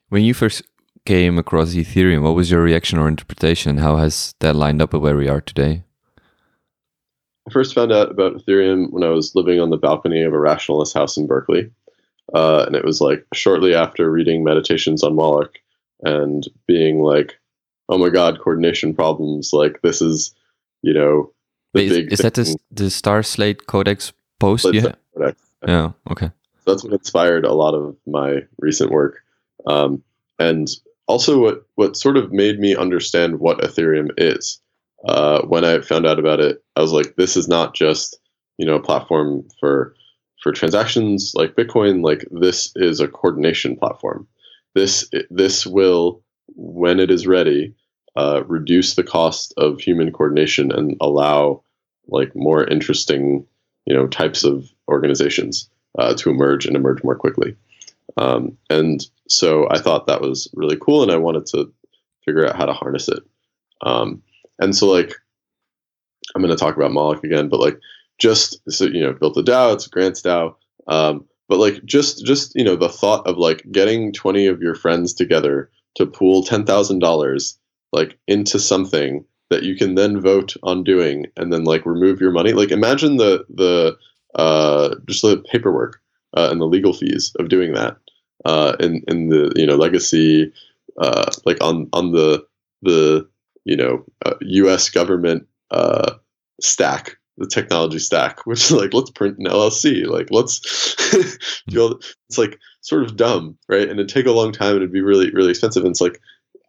When you first came across ethereum what was your reaction or interpretation? How has that lined up with where we are today? I first found out about Ethereum when I was living on the balcony of a rationalist house in Berkeley. Uh, and it was like shortly after reading Meditations on Moloch and being like, oh my God, coordination problems. Like, this is, you know, the Wait, big. Is, is that the, the Star Slate Codex post? Yeah. Codex. Yeah. Okay. So that's what inspired a lot of my recent work. Um, and also, what, what sort of made me understand what Ethereum is uh, when I found out about it, I was like, this is not just you know a platform for for transactions like Bitcoin, like this is a coordination platform. This this will, when it is ready, uh, reduce the cost of human coordination and allow like more interesting, you know, types of organizations uh, to emerge and emerge more quickly. Um, and so I thought that was really cool, and I wanted to figure out how to harness it. Um, and so like I'm going to talk about Moloch again, but like just so you know, built a DAO. It's a grants DAO. Um, but like just just you know the thought of like getting 20 of your friends together to pool ten thousand dollars like into something that you can then vote on doing and then like remove your money. Like imagine the the uh, just the paperwork uh, and the legal fees of doing that uh, in in the you know legacy uh, like on on the the you know U.S. Uh, government uh, stack the technology stack, (laughs) which is like let's print an LLC, like let's (laughs) all, it's like sort of dumb, right? And it'd take a long time and it'd be really really expensive. And it's like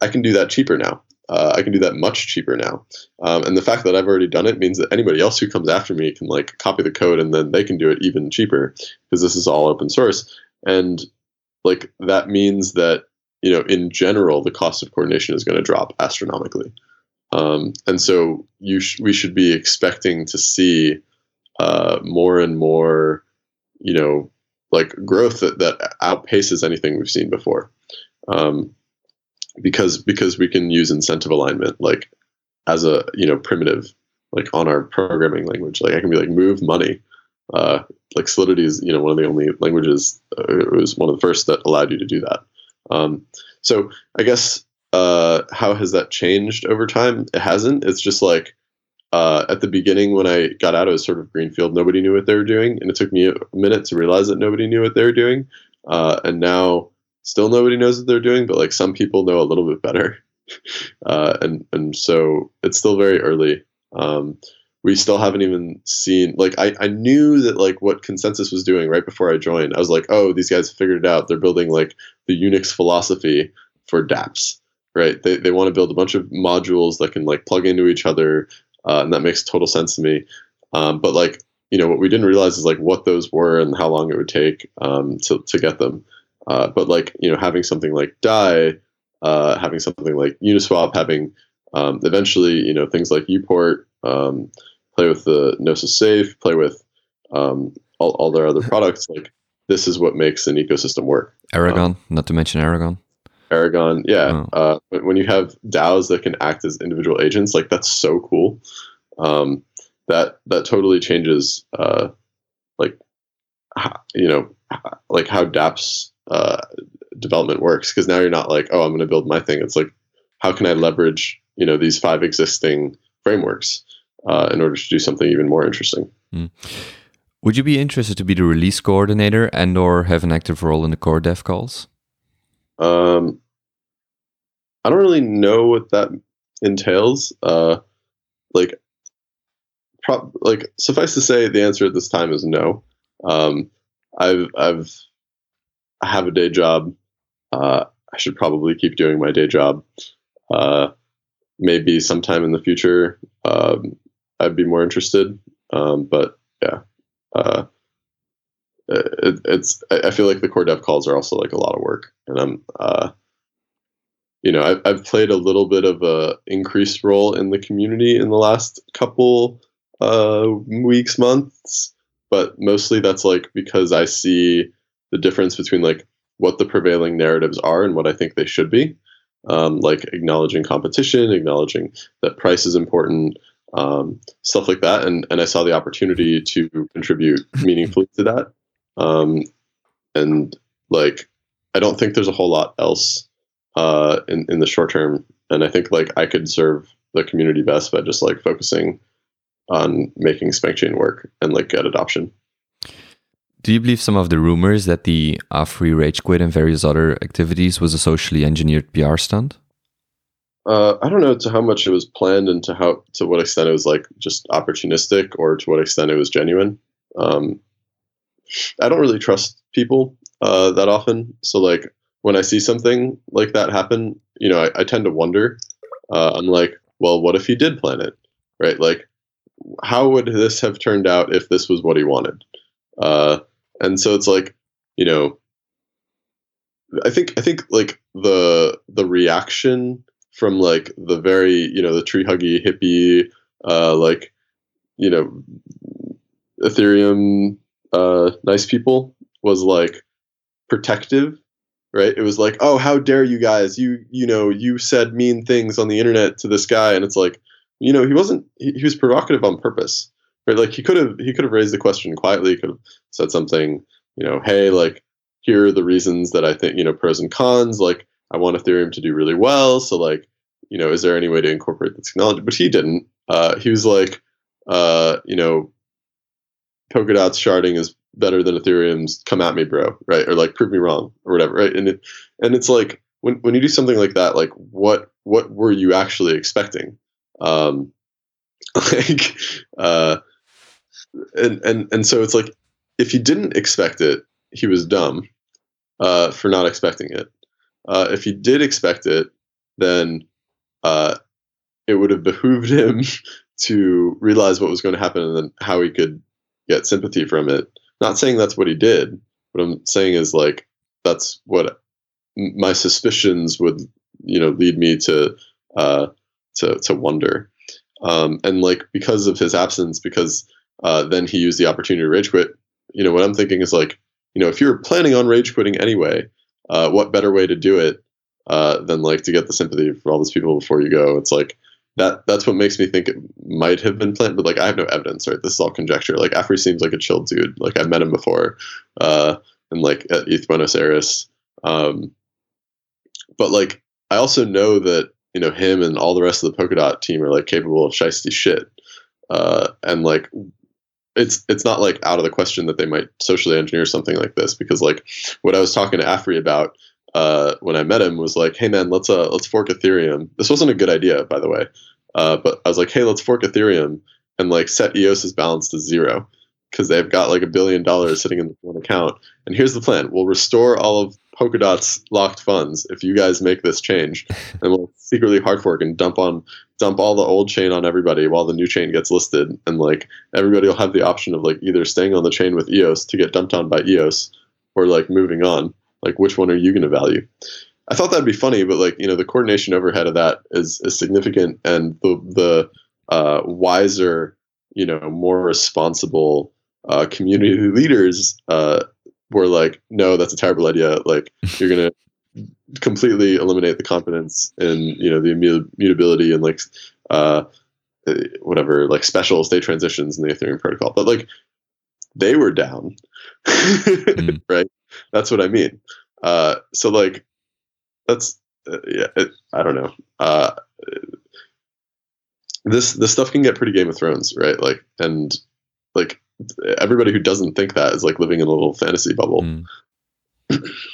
I can do that cheaper now. Uh, I can do that much cheaper now. Um, and the fact that I've already done it means that anybody else who comes after me can like copy the code and then they can do it even cheaper because this is all open source. And like that means that you know in general the cost of coordination is going to drop astronomically. Um, and so you sh- we should be expecting to see uh, more and more, you know, like growth that, that outpaces anything we've seen before. Um, because because we can use incentive alignment like as a you know primitive like on our programming language. Like i can be like move money. Uh, like solidity is you know one of the only languages uh, it was one of the first that allowed you to do that. Um, so i guess uh, how has that changed over time? It hasn't. It's just like uh, at the beginning when i got out was sort of greenfield. Nobody knew what they were doing and it took me a minute to realize that nobody knew what they were doing. Uh, and now still nobody knows what they're doing, but like some people know a little bit better. (laughs) Uh, and and so it's still very early. Um, we still haven't even seen like I, I knew that like what ConsenSys was doing right before I joined. I was like, oh, these guys figured it out. They're building like the Unix philosophy for dApps, right? They they want to build a bunch of modules that can like plug into each other, uh, and that makes total sense to me. Um, but like you know what we didn't realize is like what those were and how long it would take um, to to get them. Uh, but like you know, having something like Dai, uh, having something like Uniswap, having um, eventually you know things like Uport, um, play with the Gnosis Safe, play with um, all, all their other (laughs) products. Like this is what makes an ecosystem work. Aragon, um, not to mention Aragon. Aragon, yeah. Oh. Uh, when you have DAOs that can act as individual agents, like that's so cool. Um, that that totally changes, uh, like you know, like how DApps uh, development works because now you're not like oh i'm going to build my thing. It's like how can i leverage you know these five existing frameworks uh, in order to do something even more interesting? Mm. would you be interested to be the release coordinator and or have an active role in the core dev calls? Um, i don't really know what that entails uh, like pro- like suffice to say the answer at this time is no. Um, i've i've I have a day job. Uh, I should probably keep doing my day job. Uh, maybe sometime in the future, um, I'd be more interested. Um, but yeah, uh, it, it's. I feel like the core dev calls are also like a lot of work, and I'm. Uh, you know, I've, I've played a little bit of a increased role in the community in the last couple uh, weeks, months, but mostly that's like because I see the difference between like what the prevailing narratives are and what I think they should be. Um, like acknowledging competition, acknowledging that price is important, um, stuff like that. And and I saw the opportunity to contribute (laughs) meaningfully to that. Um, and like I don't think there's a whole lot else uh, in in the short term. And I think like I could serve the community best by just like focusing on making SpankChain work and like get adoption. Do you believe some of the rumors that the Afri Rage Quit and various other activities was a socially engineered PR stunt? Uh, I don't know to how much it was planned and to how to what extent it was like just opportunistic or to what extent it was genuine. Um, I don't really trust people uh, that often, so like when I see something like that happen, you know, I, I tend to wonder. Uh, I'm like, well, what if he did plan it, right? Like, how would this have turned out if this was what he wanted? And so it's like you know i think i think like the the reaction from like the very you know the tree huggy hippie uh like you know ethereum uh nice people was like protective right? It was like oh how dare you guys? You you know you said mean things on the internet to this guy. And it's like you know he wasn't he, he was provocative on purpose right like he could have he could have raised the question quietly He could have said something you know hey like here are the reasons that i think you know pros and cons like i want ethereum to do really well so like you know is there any way to incorporate the technology? But he didn't. Uh, he was like uh, you know polkadot's sharding is better than ethereum's. Come at me bro right? Or like prove me wrong or whatever right? And it and it's like when, when you do something like that like what what were you actually expecting? Um (laughs) like uh and and and so it's like if he didn't expect it he was dumb uh for not expecting it uh if he did expect it then uh it would have behooved him (laughs) to realize what was going to happen and then how he could get sympathy from it not saying that's what he did. What I'm saying is like that's what my suspicions would you know lead me to uh, to to wonder. Um, and like because of his absence, because uh, then he used the opportunity to rage quit. You know what I'm thinking is like you know if you're planning on rage quitting anyway, uh, what better way to do it uh, than like to get the sympathy for all those people before you go? It's like that that's what makes me think it might have been planned, but like I have no evidence, right? This is all conjecture. Like Afri seems like a chill dude. Like I've met him before, uh, and like at ETH Buenos Aires. Um, but like I also know that you know him and all the rest of the Polkadot team are like capable of shisty shit, uh, and like it's it's not like out of the question that they might socially engineer something like this because like what I was talking to Afri about uh, when I met him was like, "Hey man, let's uh let's fork Ethereum." This wasn't a good idea, by the way, uh, but I was like, "Hey, let's fork Ethereum and like set EOS's balance to zero because they've got like a billion dollars sitting in one account. And here's the plan: we'll restore all of Polkadot's locked funds if you guys make this change, and we'll secretly hard fork and dump on dump all the old chain on everybody while the new chain gets listed, and like everybody will have the option of like either staying on the chain with EOS to get dumped on by EOS, or like moving on." Like, which one are you going to value? I thought that'd be funny, but like you know, the coordination overhead of that is is significant, and the the uh, wiser, you know, more responsible uh, community leaders uh, were like, no, that's a terrible idea. Like, you're gonna completely eliminate the confidence and you know the immutability and like uh, whatever like special state transitions in the Ethereum protocol. But like they were down, mm. (laughs) right? That's what I mean. Uh, so like, that's uh, yeah. It, I don't know. Uh, this this stuff can get pretty Game of Thrones, right? Like, and like everybody who doesn't think that is like living in a little fantasy bubble. Mm.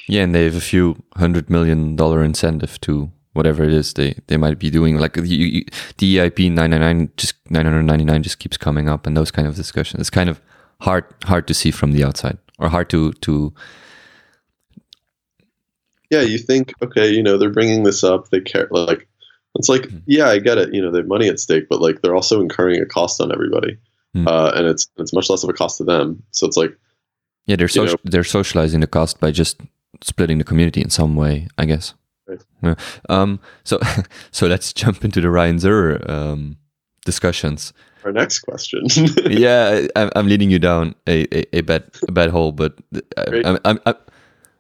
yeah, and they have a few hundred million dollar incentive to whatever it is they, they might be doing. Like the, the EIP 999 just 999 just keeps coming up, and those kind of discussions. It's kind of hard hard to see from the outside, or hard to to yeah, you think, okay, you know, they're bringing this up. They care. Like, it's like, mm. yeah, I get it. You know, they have money at stake, but like, they're also incurring a cost on everybody, mm. uh, and it's it's much less of a cost to them. So it's like, yeah, they're so, they're socializing the cost by just splitting the community in some way, I guess. Right. Yeah. Um. So (laughs) so let's jump into the Ryan Zurrer um, discussions. Our next question. (laughs) yeah, I, I'm leading you down a, a, a bad a bad hole, but I, I'm, I'm, I'm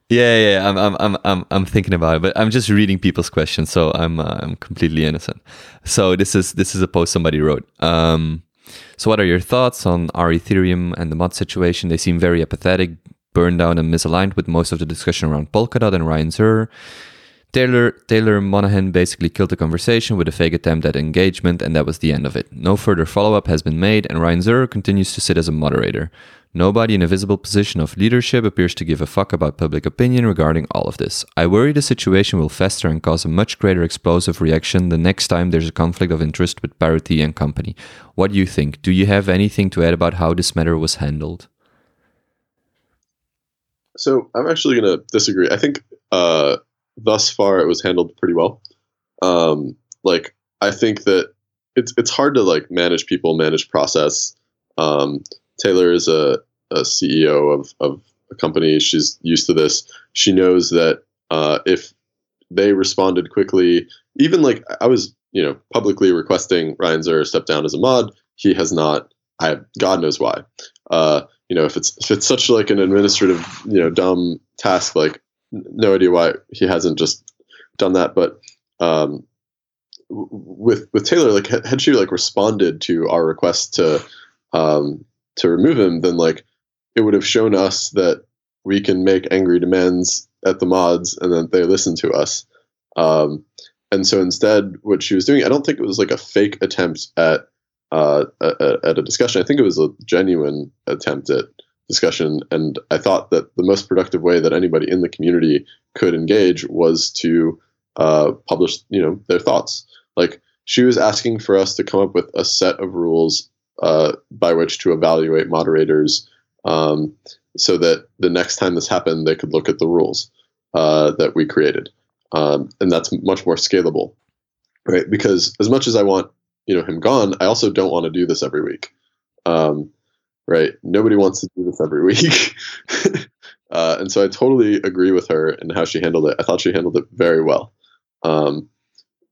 yeah, yeah, I'm, I'm, I'm, I'm, I'm thinking about it, but I'm just reading people's questions, so I'm, uh, I'm completely innocent. So this is this is a post somebody wrote. Um, so what are your thoughts on r/ethereum and the mod situation? They seem very apathetic, burned down, and misaligned with most of the discussion around Polkadot and Ryan Zurrer. Taylor Taylor Monahan basically killed the conversation with a fake attempt at engagement, and that was the end of it. No further follow up has been made, and Ryan Zurrer continues to sit as a moderator. Nobody in a visible position of leadership appears to give a fuck about public opinion regarding all of this. I worry the situation will fester and cause a much greater explosive reaction the next time there's a conflict of interest with Parity and company. What do you think? Do you have anything to add about how this matter was handled? So I'm actually going to disagree. I think uh, thus far it was handled pretty well. Um, like I think that it's it's hard to like manage people, manage process. Um, Taylor is a, a CEO of, of a company. She's used to this. She knows that uh, if they responded quickly, even like I was, you know, publicly requesting Ryan Zurrer step down as a mod. He has not. I God knows why. Uh, you know, if it's if it's such like an administrative, you know, dumb task, like no idea why he hasn't just done that. But um, with with Taylor, like had she like responded to our request to um, to remove him, then like it would have shown us that we can make angry demands at the mods and then they listen to us. Um, and so instead, what she was doing, I don't think it was like a fake attempt at uh, a, at a discussion. I think it was a genuine attempt at discussion. And I thought that the most productive way that anybody in the community could engage was to uh, publish, you know, their thoughts. Like she was asking for us to come up with a set of rules uh, by which to evaluate moderators, um, so that the next time this happened, they could look at the rules uh, that we created, um, and that's much more scalable, right? Because as much as I want you know him gone, I also don't want to do this every week, um, right? Nobody wants to do this every week. (laughs) Uh, and so I totally agree with her and how she handled it. I thought she handled it very well. Um,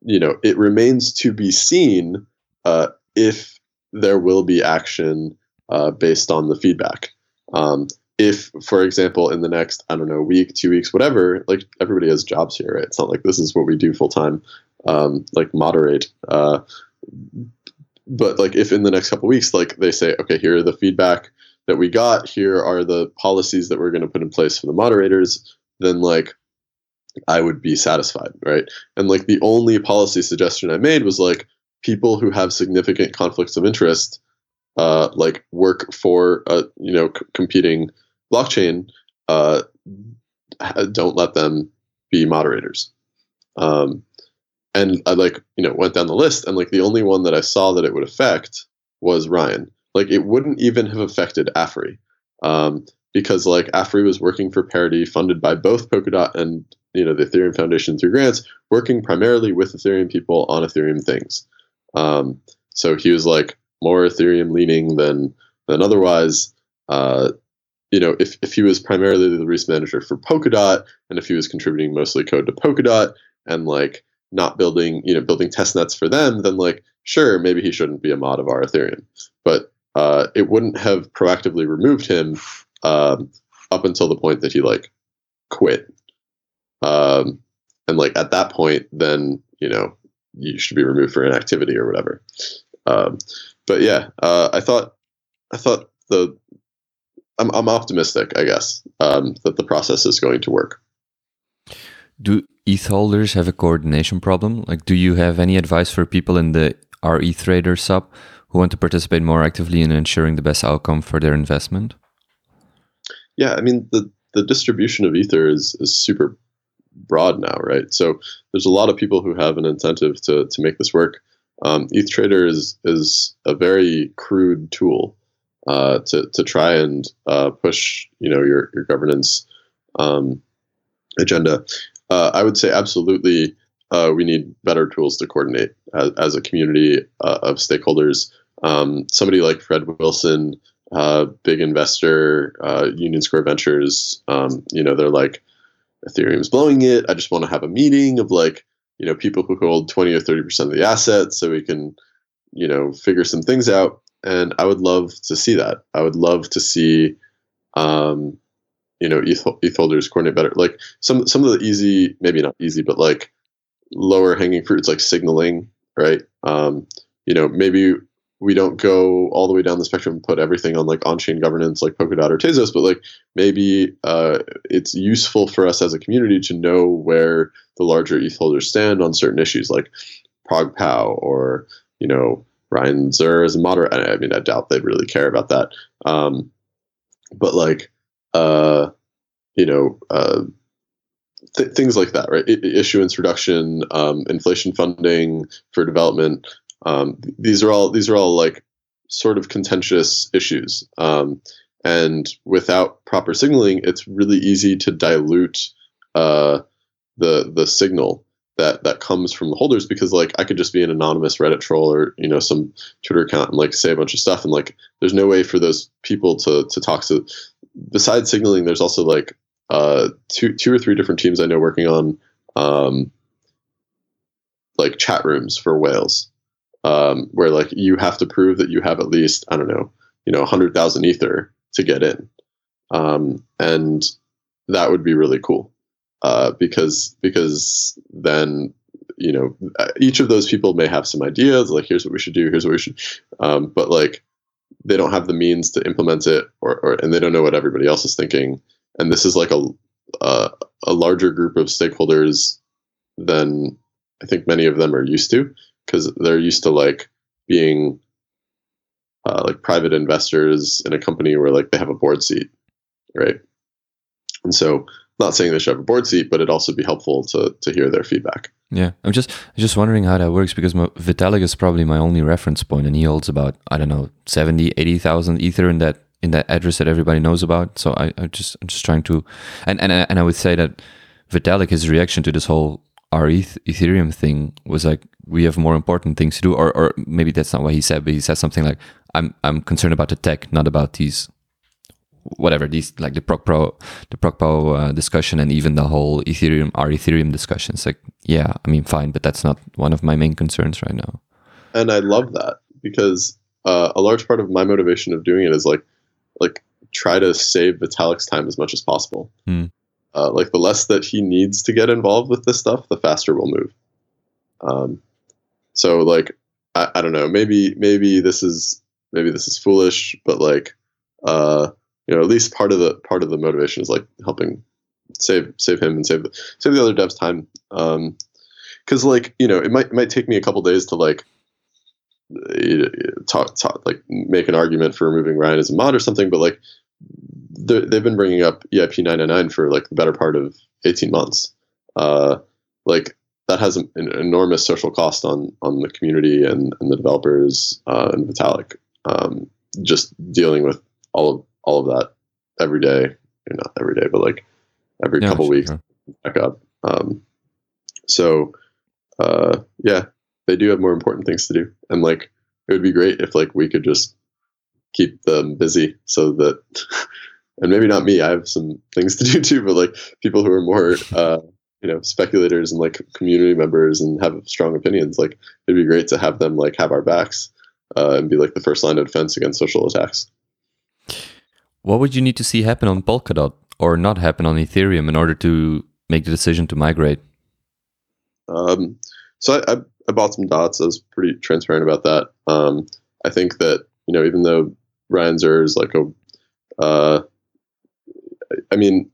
you know, it remains to be seen uh, if there will be action uh, based on the feedback. Um, if, for example, in the next, I don't know, week, two weeks, whatever, like everybody has jobs here, right? It's not like this is what we do full time, um, like moderate. Uh, but like if in the next couple weeks, like they say, okay, here are the feedback that we got, here are the policies that we're going to put in place for the moderators, then like I would be satisfied, right? And like the only policy suggestion I made was like people who have significant conflicts of interest, uh, like work for a you know c- competing blockchain, uh, don't let them be moderators. Um, and I like you know went down the list, and like the only one that I saw that it would affect was Ryan. Like it wouldn't even have affected Afri. Um, because like Afri was working for Parity, funded by both Polkadot and you know the Ethereum Foundation through grants, working primarily with Ethereum people on Ethereum things. Um, so he was like more Ethereum leaning than than otherwise. Uh, you know, if, if he was primarily the risk manager for Polkadot, and if he was contributing mostly code to Polkadot, and like not building, you know, building test nets for them, then like sure, maybe he shouldn't be a mod of r/ethereum. But uh, it wouldn't have proactively removed him um, up until the point that he like quit. Um, and like at that point, then you know you should be removed for inactivity or whatever. Um, but yeah, uh, I thought I thought the I'm I'm optimistic, I guess, um, that the process is going to work. Do ETH holders have a coordination problem? Like, do you have any advice for people in the r/EthTrader sub who want to participate more actively in ensuring the best outcome for their investment? Yeah, I mean the the distribution of Ether is is super broad now, right? So there's a lot of people who have an incentive to to make this work. Um, ETH Trader is is a very crude tool uh, to to try and uh, push you know your your governance um, agenda. Uh, I would say absolutely uh, we need better tools to coordinate as, as a community uh, of stakeholders. Um, somebody like Fred Wilson uh, big investor, uh, Union Square Ventures. Um, you know, they're like, Ethereum's blowing it. I just want to have a meeting of like, you know, people who hold 20 or 30% of the assets so we can, you know, figure some things out. And I would love to see that. I would love to see, um, you know, ETH, holders coordinate better. Like some, some of the easy, maybe not easy, but like lower hanging fruits like signaling, right? Um, you know, maybe we don't go all the way down the spectrum and put everything on like on-chain governance like Polkadot or Tezos, but like maybe uh, it's useful for us as a community to know where the larger ETH holders stand on certain issues like ProgPow or you know Ryan Zurrer as a moderate. I mean, I doubt they'd really care about that, um, but like uh, you know. Uh, th- things like that, right? I- issuance reduction, um, inflation funding for development, um, these are all these are all like sort of contentious issues, um, and without proper signaling, it's really easy to dilute uh, the the signal that that comes from the holders because like I could just be an anonymous Reddit troll or you know some Twitter account and like say a bunch of stuff and like there's no way for those people to to talk to besides signaling, there's also like uh, two two or three different teams I know working on um, like chat rooms for whales, um, where like you have to prove that you have at least I don't know, you know, hundred thousand ether to get in, um, and that would be really cool uh, because because then you know each of those people may have some ideas like here's what we should do here's what we should um, but like they don't have the means to implement it or, or and they don't know what everybody else is thinking and this is like a uh, a larger group of stakeholders than I think many of them are used to because they're used to like being uh, like private investors in a company where like they have a board seat, right? And so, not saying they should have a board seat, but it'd also be helpful to to hear their feedback. Yeah, I'm just just wondering how that works because my, Vitalik is probably my only reference point, and he holds about I don't know 70, 80,000 ether in that in that address that everybody knows about. So I, I just I'm just trying to, and and and I would say that Vitalik his reaction to this whole our ETH, Ethereum thing was like we have more important things to do, or or maybe that's not what he said, but he said something like I'm I'm concerned about the tech, not about these whatever these like the ProgPow the ProgPow uh, discussion and even the whole ethereum r/ethereum discussions like yeah i mean fine but that's not one of my main concerns right now and i love that because uh, a large part of my motivation of doing it is like like try to save Vitalik's time as much as possible. Mm. Uh, like the less that he needs to get involved with this stuff, the faster we'll move. Um, so like I, I don't know, maybe maybe this is maybe this is foolish, but like uh, you know, at least part of the part of the motivation is like helping save save him and save the, save the other devs time. Um, because like you know, it might it might take me a couple days to like talk, talk like make an argument for removing Ryan as a mod or something, but like they've been bringing up EIP 999 for like the better part of 18 months. Uh, like that has an, an, enormous social cost on on the community and, and the developers uh, and Vitalik. Um, just dealing with all of all of that every day, not every day, but like every yeah, couple sure, weeks back up. Um, so uh, yeah, they do have more important things to do, and like it would be great if like we could just keep them busy so that, (laughs) and maybe not me, I have some things to (laughs) do too, but like people who are more. Uh, you know speculators and like community members and have strong opinions like it'd be great to have them like have our backs uh, and be like the first line of defense against social attacks what would you need to see happen on polkadot or not happen on ethereum in order to make the decision to migrate um, so I, I, bought some dots. I was pretty transparent about that. Um, I think that you know, even though Ryan is like a, uh, I mean,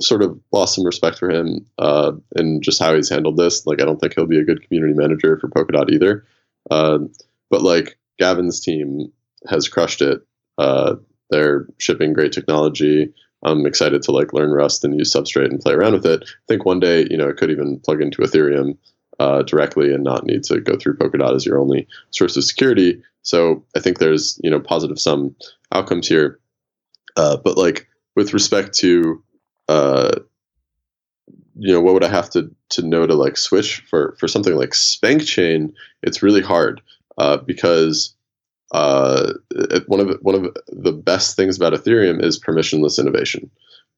sort of lost some respect for him uh, and just how he's handled this. Like, I don't think he'll be a good community manager for Polkadot either. Uh, but like Gavin's team has crushed it. Uh, they're shipping great technology. I'm excited to like learn Rust and use Substrate and play around with it. I think one day, you know, it could even plug into Ethereum uh, directly and not need to go through Polkadot as your only source of security. So I think there's you know positive sum outcomes here. Uh, but like with respect to uh, you know what would I have to to know to like switch for for something like SpankChain? It's really hard uh, because uh, one of one of the best things about Ethereum is permissionless innovation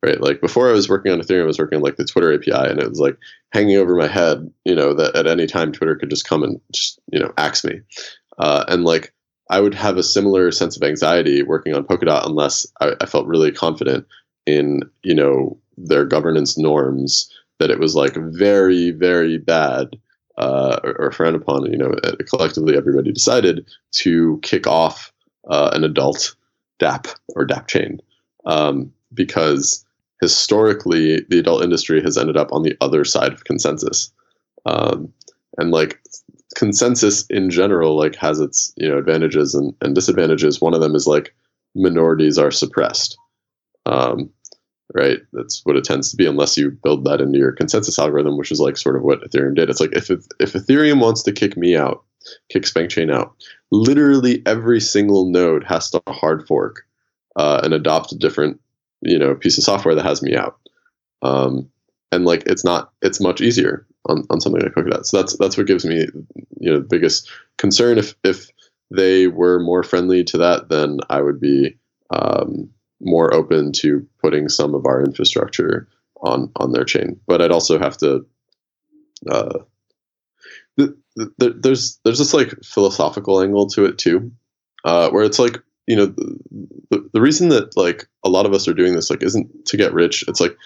right? Like before I was working on Ethereum, I was working on like the Twitter API, and it was like hanging over my head, you know, that at any time Twitter could just come and just you know axe me, uh, and like I would have a similar sense of anxiety working on Polkadot unless I, I felt really confident in you know their governance norms that it was like very very bad. Uh, or, or frowned upon, you know, collectively everybody decided to kick off uh, an adult DApp or DApp chain. Um, because historically the adult industry has ended up on the other side of consensus. Um, and like consensus in general like has its you know advantages and, and disadvantages. One of them is like minorities are suppressed. Um, right that's what it tends to be unless you build that into your consensus algorithm which is like sort of what ethereum did it's like if, if ethereum wants to kick me out kick spankchain out literally every single node has to hard fork uh, and adopt a different you know piece of software that has me out um, and like it's not it's much easier on, on something like Polkadot. So that's that's what gives me you know the biggest concern. If if they were more friendly to that, then I would be um, more open to putting some of our infrastructure on on their chain. But I'd also have to. Uh, th- th- there's there's this like philosophical angle to it too, uh, where it's like you know the, the reason that like a lot of us are doing this like isn't to get rich. It's like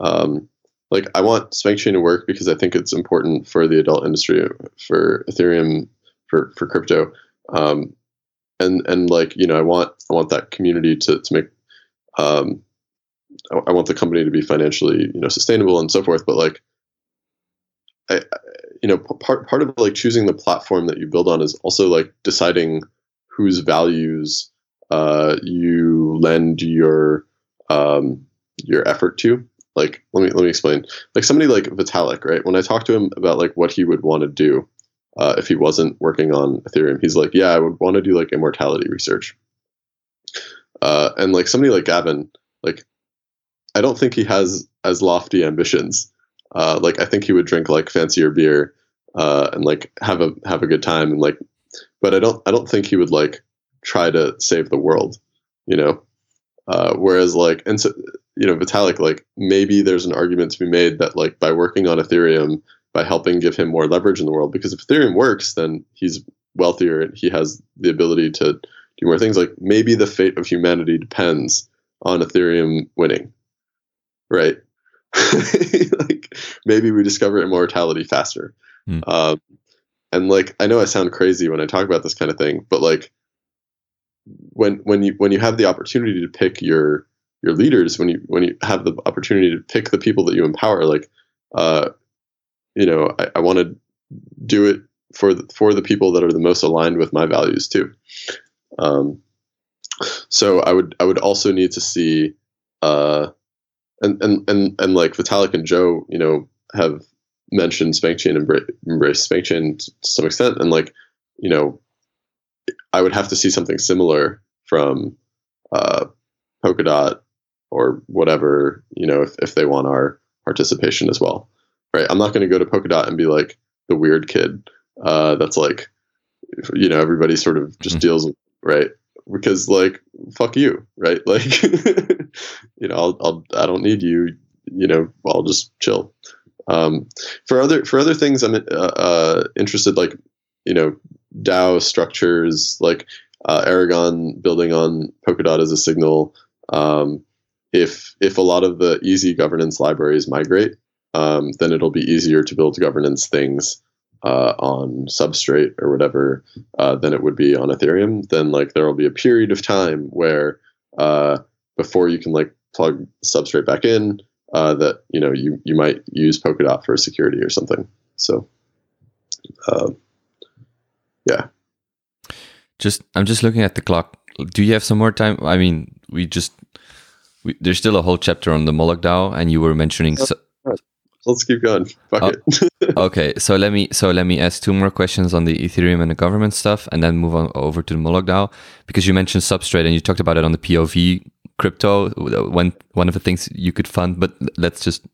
um, like I want SpankChain to work because I think it's important for the adult industry for Ethereum for for crypto. Um, and and like you know I want I want that community to to make um, I, I want the company to be financially you know sustainable and so forth. But like I, you know part part of like choosing the platform that you build on is also like deciding whose values uh, you lend your um, your effort to. Like let me let me explain. Like somebody like Vitalik, right? When I talk to him about like what he would want to do, uh, if he wasn't working on Ethereum. He's like, yeah, I would want to do like immortality research. Uh, and like somebody like Gavin, like I don't think he has as lofty ambitions. Uh, like I think he would drink like fancier beer uh, and like have a have a good time and like, but I don't I don't think he would like try to save the world, you know. Uh, whereas like and so you know Vitalik like maybe there's an argument to be made that like by working on Ethereum by helping give him more leverage in the world. Because if Ethereum works, then he's wealthier and he has the ability to do more things. Like maybe the fate of humanity depends on Ethereum winning, right? (laughs) like maybe we discover immortality faster. Mm. Um, and like I know I sound crazy when I talk about this kind of thing, but like when when you when you have the opportunity to pick your your leaders, when you when you have the opportunity to pick the people that you empower, like uh, you know, I, I want to do it for the, for the people that are the most aligned with my values too. Um, so I would I would also need to see, uh, and and and and like Vitalik and Joe, you know, have mentioned SpankChain and embrace, embrace SpankChain to some extent, and like, you know, I would have to see something similar from uh, Polkadot or whatever, you know, if if they want our participation as well right? I'm not going to go to Polkadot and be like the weird kid uh, that's like, you know, everybody sort of just mm-hmm. deals with, right? Because like, fuck you, right? (laughs) Like, you know, I'll, I'll, I don't need you, you know, I'll just chill. Um, for other, for other things, I'm uh, uh, interested, like, you know, DAO structures, like uh, Aragon building on Polkadot as a signal. Um, if if a lot of the easy governance libraries migrate, um, then it'll be easier to build governance things uh, on Substrate or whatever uh, than it would be on Ethereum. Then like there will be a period of time where uh, before you can like plug Substrate back in, uh, that you know you you might use Polkadot for security or something. So, uh, yeah. Just I'm just looking at the clock. Do you have some more time? I mean, we just we, there's still a whole chapter on the Moloch DAO, and you were mentioning. So, let's keep going. Fuck oh, it. (laughs) okay, so let me so let me ask two more questions on the Ethereum and the government stuff, and then move on over to the Moloch DAO because you mentioned Substrate and you talked about it on the POV crypto. One one of the things you could fund, but let's just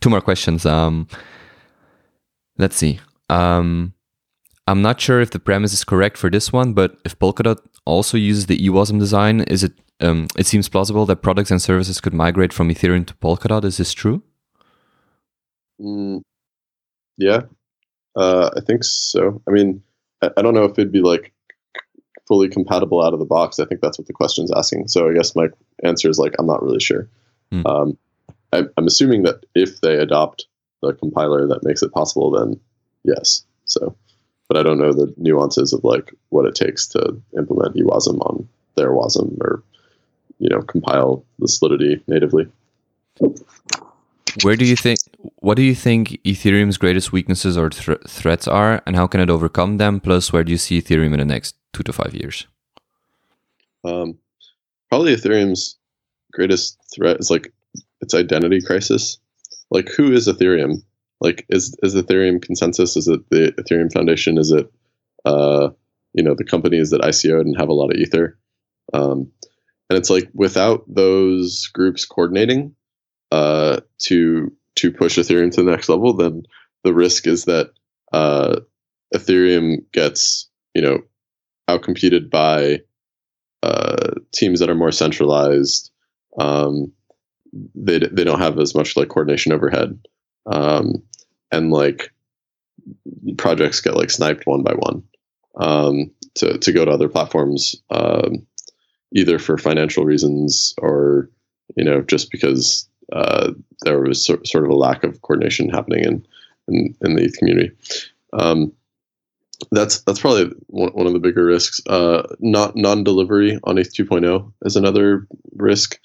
two more questions. Um, let's see. Um, I'm not sure if the premise is correct for this one, but if Polkadot also uses the EWASM design, is it? Um, it seems plausible that products and services could migrate from Ethereum to Polkadot. Is this true? Mm, yeah, uh, I think so. I mean, I, I, don't know if it'd be like fully compatible out of the box. I think that's what the question's asking. So I guess my answer is like I'm not really sure. Mm. Um, I, I'm assuming that if they adopt the compiler that makes it possible, then yes. So, but I don't know the nuances of like what it takes to implement EWASM on their WASM or you know compile the Solidity natively. Where do you think? What do you think Ethereum's greatest weaknesses or th- threats are, and how can it overcome them? Plus, where do you see Ethereum in the next two to five years? Um, probably Ethereum's greatest threat is like its identity crisis. Like, who is Ethereum? Like, is is Ethereum ConsenSys? Is it the Ethereum Foundation? Is it, uh, you know, the companies that ICO'd and have a lot of ether? Um, and it's like without those groups coordinating, uh, to to push Ethereum to the next level, then the risk is that uh, Ethereum gets you know outcompeted by uh, teams that are more centralized, Um, they they don't have as much like coordination overhead, um, and like projects get like sniped one by one um, to to go to other platforms, um, either for financial reasons or you know just because uh, there was so, sort of a lack of coordination happening in in, in the ETH community. Um, that's that's probably one, one of the bigger risks. Uh, not non-delivery on ETH 2.0 is another risk.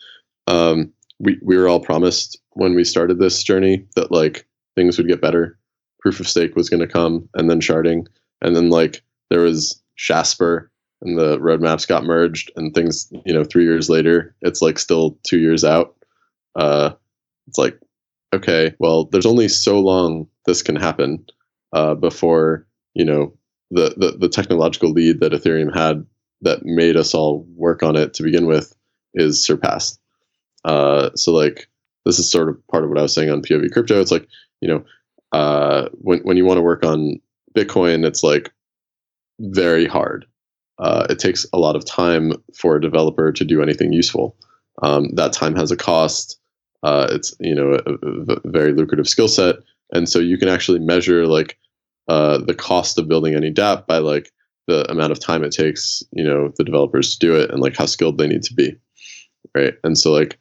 Um, we we were all promised when we started this journey that like things would get better. Proof of stake was going to come, and then sharding, and then like there was Shasper, and the roadmaps got merged, and things you know three years later, it's like still two years out. Uh, it's like okay, well, there's only so long this can happen uh, before you know the, the the technological lead that Ethereum had that made us all work on it to begin with is surpassed. Uh, so like this is sort of part of what I was saying on POV crypto. It's like you know uh, when when you want to work on Bitcoin, it's like very hard. Uh, it takes a lot of time for a developer to do anything useful. Um, that time has a cost. Uh, it's you know a, a very lucrative skill set, and so you can actually measure like uh, the cost of building any DApp by like the amount of time it takes you know the developers to do it and like how skilled they need to be, right? And so like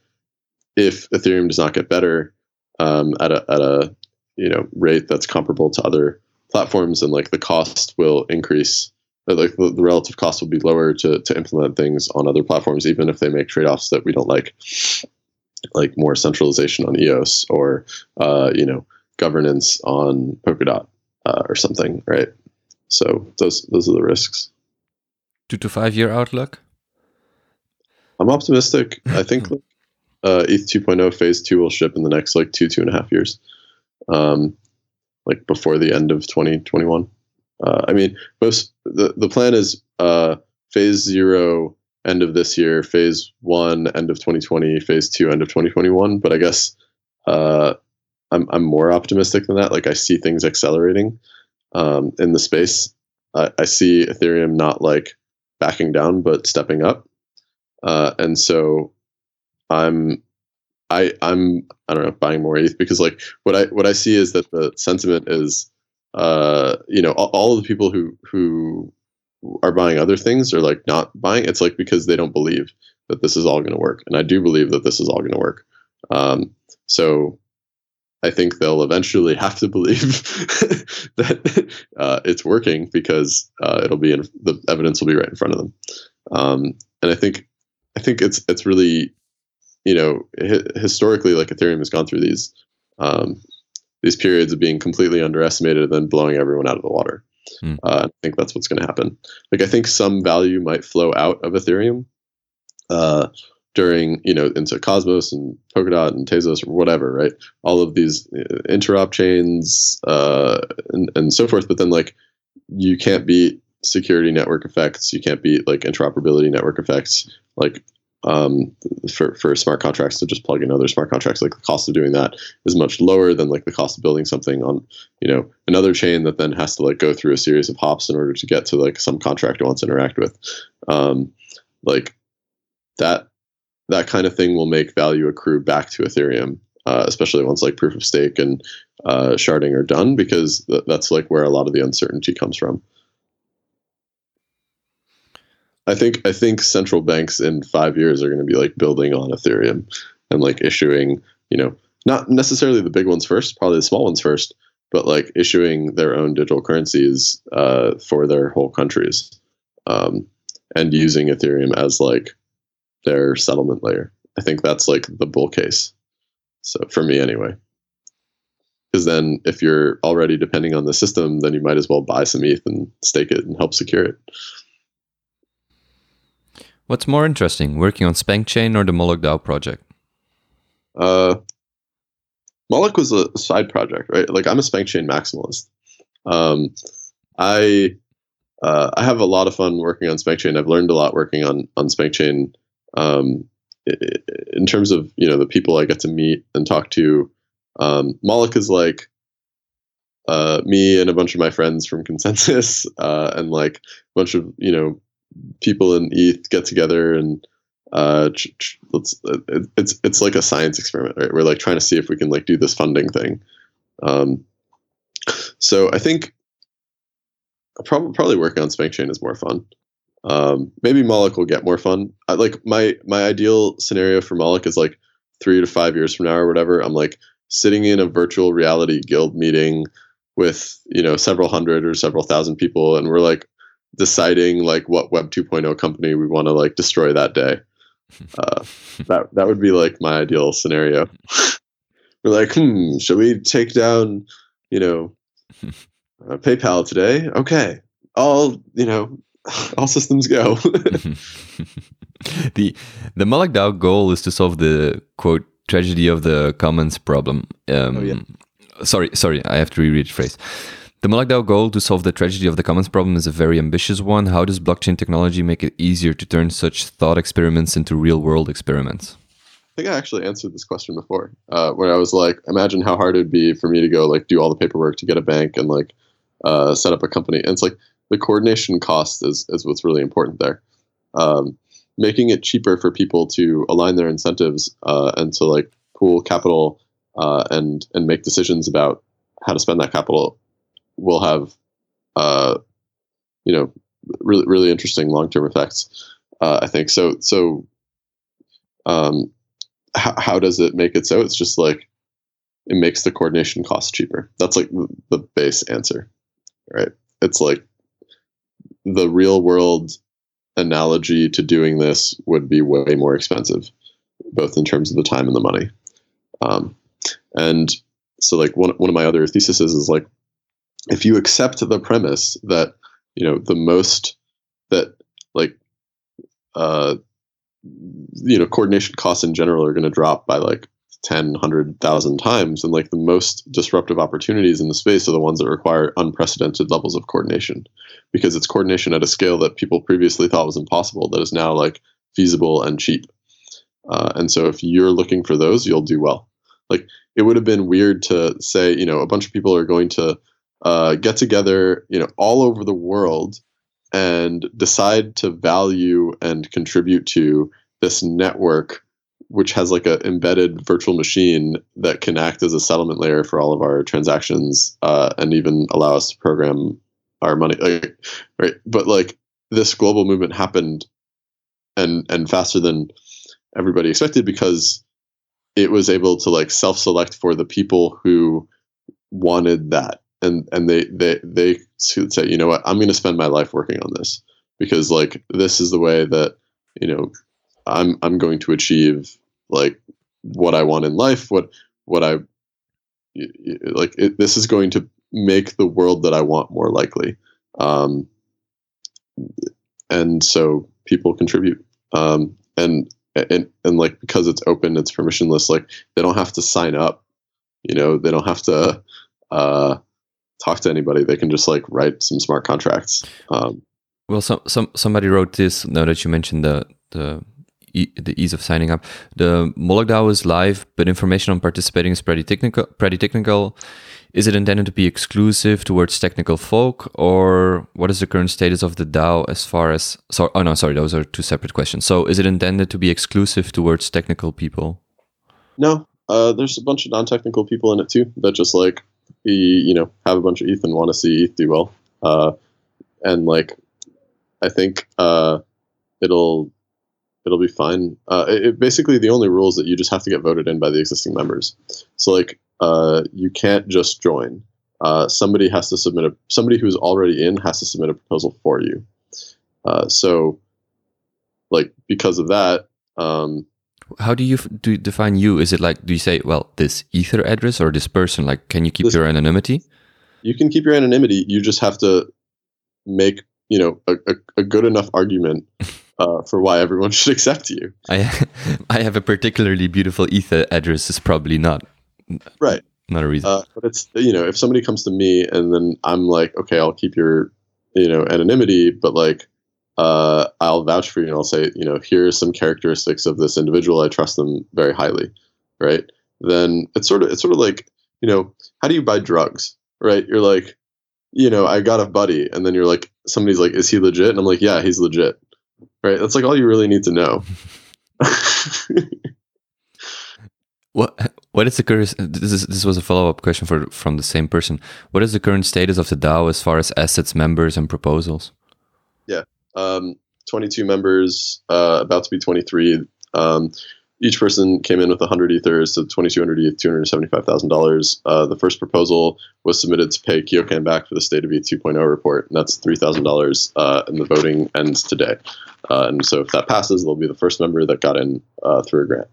if Ethereum does not get better um, at a at a you know rate that's comparable to other platforms, and like the cost will increase. Like the, relative cost will be lower to to implement things on other platforms, even if they make trade offs that we don't like, like more centralization on EOS or uh, you know governance on Polkadot uh, or something, right? So those those are the risks. Two to five year outlook. I'm optimistic. (laughs) I think uh, ETH 2.0 phase two will ship in the next like two two and a half years, um, like before the end of 2021. Uh, I mean, most the the plan is uh, phase zero end of this year, phase one end of 2020, phase two end of 2021. But I guess uh, I'm I'm more optimistic than that. Like I see things accelerating um, in the space. I, I see Ethereum not like backing down, but stepping up. Uh, and so I'm I I'm I don't know buying more ETH because like what I what I see is that the sentiment is uh you know all, all of the people who who are buying other things or like not buying it's like because they don't believe that this is all going to work and I do believe that this is all going to work um so I think they'll eventually (laughs) have to believe (laughs) that uh, it's working because uh, it'll be in, the evidence will be right in front of them. Um, and I think I think it's it's really you know hi- historically like Ethereum has gone through these um, these periods of being completely underestimated and then blowing everyone out of the water. Mm. Uh, I think that's what's going to happen. Like I think some value might flow out of Ethereum. Uh, during you know into Cosmos and Polkadot and Tezos or whatever, right? All of these uh, interop chains uh, and and so forth. But then like you can't beat security network effects. You can't beat like interoperability network effects. Like um, for for smart contracts to just plug in other smart contracts, like the cost of doing that is much lower than like the cost of building something on you know another chain that then has to like go through a series of hops in order to get to like some contract it wants to interact with. Um, like that that kind of thing will make value accrue back to Ethereum, uh, especially once like proof of stake and uh, sharding are done, because th- that's like where a lot of the uncertainty comes from. I think I think central banks in five years are going to be like building on Ethereum and like issuing, you know, not necessarily the big ones first, probably the small ones first, but like issuing their own digital currencies uh, for their whole countries um, and using Ethereum as like their settlement layer. I think that's like the bull case. So for me anyway. Because then if you're already depending on the system, then you might as well buy some ETH and stake it and help secure it. What's more interesting, working on SpankChain or the Moloch DAO project? Uh, Moloch was a side project, right? Like I'm a SpankChain maximalist. Um, I uh, I have a lot of fun working on SpankChain. I've learned a lot working on on SpankChain um, in terms of you know the people I get to meet and talk to, um, Moloch is like uh, me and a bunch of my friends from (laughs) ConsenSys uh, and like a bunch of you know people in ETH get together and uh, let's it, it's it's like a science experiment, right? We're like trying to see if we can like do this funding thing. Um, so I think probably probably working on SpankChain is more fun. Um, maybe Moloch will get more fun. I, like my my ideal scenario for Moloch is like three to five years from now or whatever. I'm like sitting in a virtual reality guild meeting with you know several hundred or several thousand people, and we're like deciding like what Web 2.0 company we want to like destroy that day. (laughs) Uh, that that would be like my ideal scenario. (laughs) we're like, hmm, should we take down, you know, uh, PayPal today? Okay, all you know, (laughs) all systems go. the the Moloch DAO goal is to solve the quote tragedy of the commons problem. Um, Oh, yeah. Sorry, sorry, I have to reread the phrase. The Moloch DAO goal to solve the tragedy of the commons problem is a very ambitious one. How does blockchain technology make it easier to turn such thought experiments into real world experiments? I think I actually answered this question before, uh, where I was like, imagine how hard it would be for me to go like do all the paperwork to get a bank and like uh, set up a company. And it's like the coordination cost is is what's really important there. Um, making it cheaper for people to align their incentives uh, and to like pool capital uh, and and make decisions about how to spend that capital will have uh, you know really really interesting long term effects. Uh, I think so. So um, how, how does it make it so? It's just like it makes the coordination cost cheaper. That's like the, the base answer, right? It's like the real world analogy to doing this would be way more expensive, both in terms of the time and the money. Um, and so, like one one of my other theses is like, if you accept the premise that you know the most that like uh, you know coordination costs in general are going to drop by like 10 100,000 times and like the most disruptive opportunities in the space are the ones that require unprecedented levels of coordination. Because it's coordination at a scale that people previously thought was impossible that is now like feasible and cheap. Uh, and so if you're looking for those you'll do well. Like it would have been weird to say you know a bunch of people are going to uh, get together you know all over the world and decide to value and contribute to this network which has like a embedded virtual machine that can act as a settlement layer for all of our transactions uh, and even allow us to program our money like, right? But like this global movement happened and and faster than everybody expected because it was able to like self-select for the people who wanted that and and they they they say you know what? I'm going to spend my life working on this because like this is the way that you know i'm i'm going to achieve like what i want in life what what i like it, this is going to make the world that i want more likely. Um and so people contribute um and and and like because it's open it's permissionless like they don't have to sign up you know they don't have to uh talk to anybody they can just like write some smart contracts um Well, some some somebody wrote this. Now that you mentioned the the e- the ease of signing up, the Moloch DAO is live, but information on participating is pretty technical. Pretty technical. Is it intended to be exclusive towards technical folk, or what is the current status of the DAO as far as? So, oh no, sorry, those are two separate questions. So, is it intended to be exclusive towards technical people? no uh there's a bunch of non-technical people in it too that just like be, you know have a bunch of eth and want to see eth do well. Uh and like i think uh it'll it'll be fine. Uh it, it- basically the only rule is that you just have to get voted in by the existing members. So like uh you can't just join. Uh somebody has to submit a somebody who's already in has to submit a proposal for you. Uh so like because of that um How do you f- do you define you? Is it like do you say, well, this ether address or this person? Like, can you keep This- your anonymity? you can keep your anonymity. You just have to make you know a, a, a good enough argument uh, for why everyone (laughs) should accept you. I (laughs) I have a particularly beautiful ether address. Is probably not Right. not a reason. Uh, but it's you know if somebody comes to me and then I'm like, okay, I'll keep your you know anonymity, but like uh, I'll vouch for you and I'll say you know here are some characteristics of this individual. I trust them very highly, right? Then it's sort of it's sort of like you know how do you buy drugs, right? You're like you know I got a buddy, and then you're like somebody's like, is he legit? And I'm like, yeah, he's legit, right? That's like all you really need to know. (laughs) (laughs) What what is the current? This is this was a follow up question for from the same person. What is the current status of the DAO as far as assets, members, and proposals? Yeah, um, twenty two members, uh, about to be twenty three. Um, each person came in with 100 ethers, so 2200 ETH, $275,000. Uh, the first proposal was submitted to pay Kyokan back for the State of ETH 2.0 report, and that's $3,000, uh, and the voting ends today. Uh, and so if that passes, they'll be the first member that got in uh, through a grant.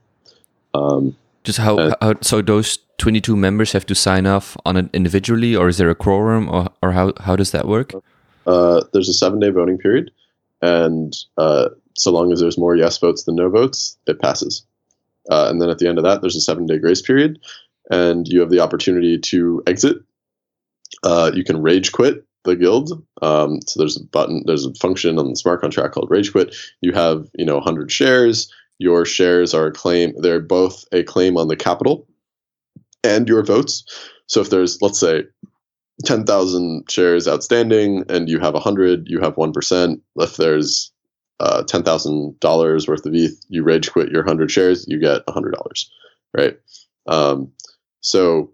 Um, just how, uh, how, so those 22 members have to sign off on it individually or is there a quorum or, or how, how does that work uh, there's a seven day voting period and uh, so long as there's more yes votes than no votes it passes. Uh, and then at the end of that there's a seven day grace period and you have the opportunity to exit. Uh, you can rage quit the guild. Um, so there's a button there's a function on the smart contract called rage quit. You have you know 100 shares. Your shares are a claim they're both a claim on the capital and your votes. So if there's let's say 10,000 shares outstanding and you have 100 you have 1% if there's uh, $10,000 worth of ETH you rage quit your 100 shares you get $100 right? Um, so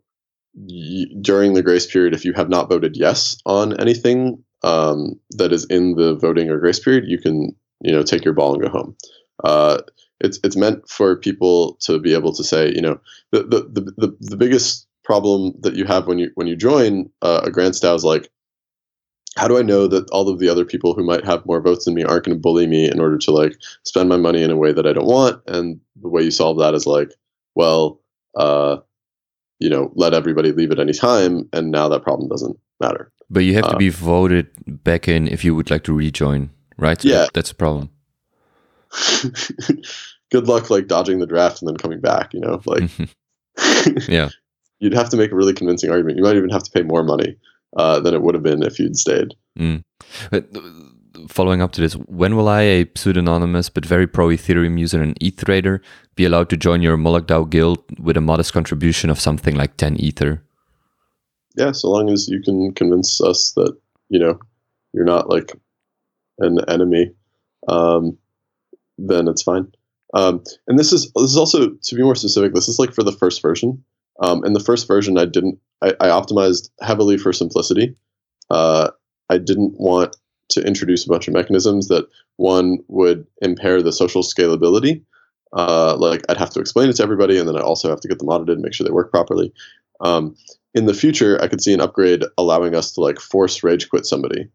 y- during the grace period if you have not voted yes on anything um, that is in the voting or grace period you can you know take your ball and go home. Uh, it's it's meant for people to be able to say, you know, the the the, the, the biggest problem that you have when you when you join uh, a grant DAO is like, how do I know that all of the other people who might have more votes than me aren't going to bully me in order to like spend my money in a way that I don't want? And the way you solve that is like, well, uh, you know, let everybody leave at any time, and now that problem doesn't matter. But you have uh, to be voted back in if you would like to rejoin, right? So yeah, that's a problem. (laughs) good luck like dodging the draft and then coming back. You know, like (laughs) yeah, you'd have to make a really convincing argument. You might even have to pay more money uh, than it would have been if you'd stayed. Mm. But, uh, following up to this, when will I, a pseudonymous but very pro Ethereum user and ETH trader, be allowed to join your Moloch DAO guild with a modest contribution of something like 10 Ether? Yeah, so long as you can convince us that, you know, you're not like an enemy, um, then it's fine. Um, and this is this is also to be more specific. This is like for the first version. Um, in the first version, I didn't. I, I optimized heavily for simplicity. Uh, I didn't want to introduce a bunch of mechanisms that one would impair the social scalability. Uh, like I'd have to explain it to everybody, and then I also have to get them audited and make sure they work properly. Um, in the future, I could see an upgrade allowing us to like force rage quit somebody,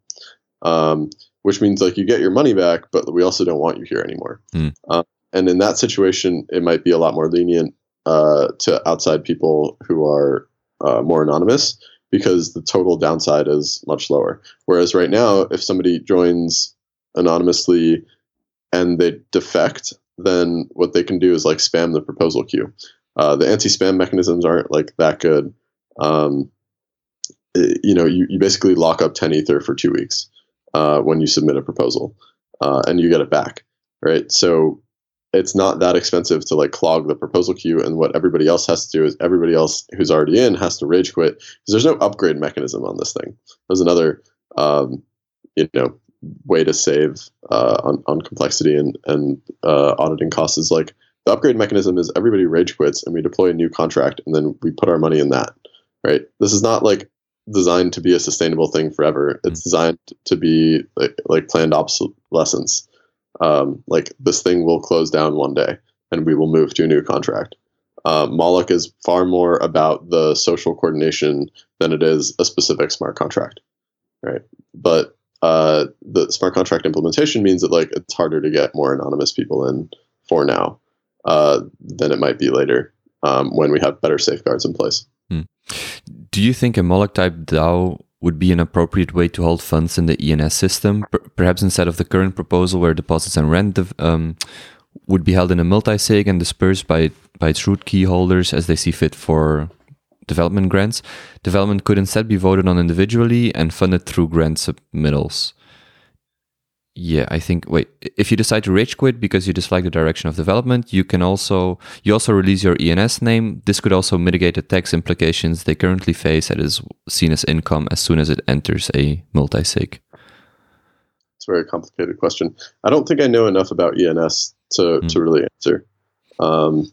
um, which means like you get your money back, but we also don't want you here anymore. Mm and in that situation, it might be a lot more lenient uh, to outside people who are uh, more anonymous because the total downside is much lower. Whereas right now, if somebody joins anonymously and they defect, then what they can do is like spam the proposal queue. Uh, the anti-spam mechanisms aren't like that good. Um, it, you know, you, you basically lock up 10 ether for two weeks uh, when you submit a proposal, uh, and you get it back, right? So it's not that expensive to like clog the proposal queue and what everybody else has to do is everybody else who's already in has to rage quit because there's no upgrade mechanism on this thing. There's another um, you know way to save uh, on, on complexity and, and uh, auditing costs is like the upgrade mechanism is everybody rage quits and we deploy a new contract and then we put our money in that right? This is not like designed to be a sustainable thing forever. It's designed to be like, like planned obsolescence um, like this thing will close down one day and we will move to a new contract. Uh, Moloch is far more about the social coordination than it is a specific smart contract, right? But uh, the smart contract implementation means that like it's harder to get more anonymous people in for now uh, than it might be later um, when we have better safeguards in place. Hmm. Do you think a Moloch type DAO would be an appropriate way to hold funds in the ENS system, perhaps instead of the current proposal where deposits and rent um, would be held in a multi-sig and dispersed by by its root key holders as they see fit for development grants. Development could instead be voted on individually and funded through grant submittals yeah, I think wait, if you decide to rage quit because you dislike the direction of development, you can also you also release your ENS name. This could also mitigate the tax implications they currently face that is seen as income as soon as it enters a multi-sig. It's a very complicated question. I don't think I know enough about ENS to Hmm. to really answer. Um,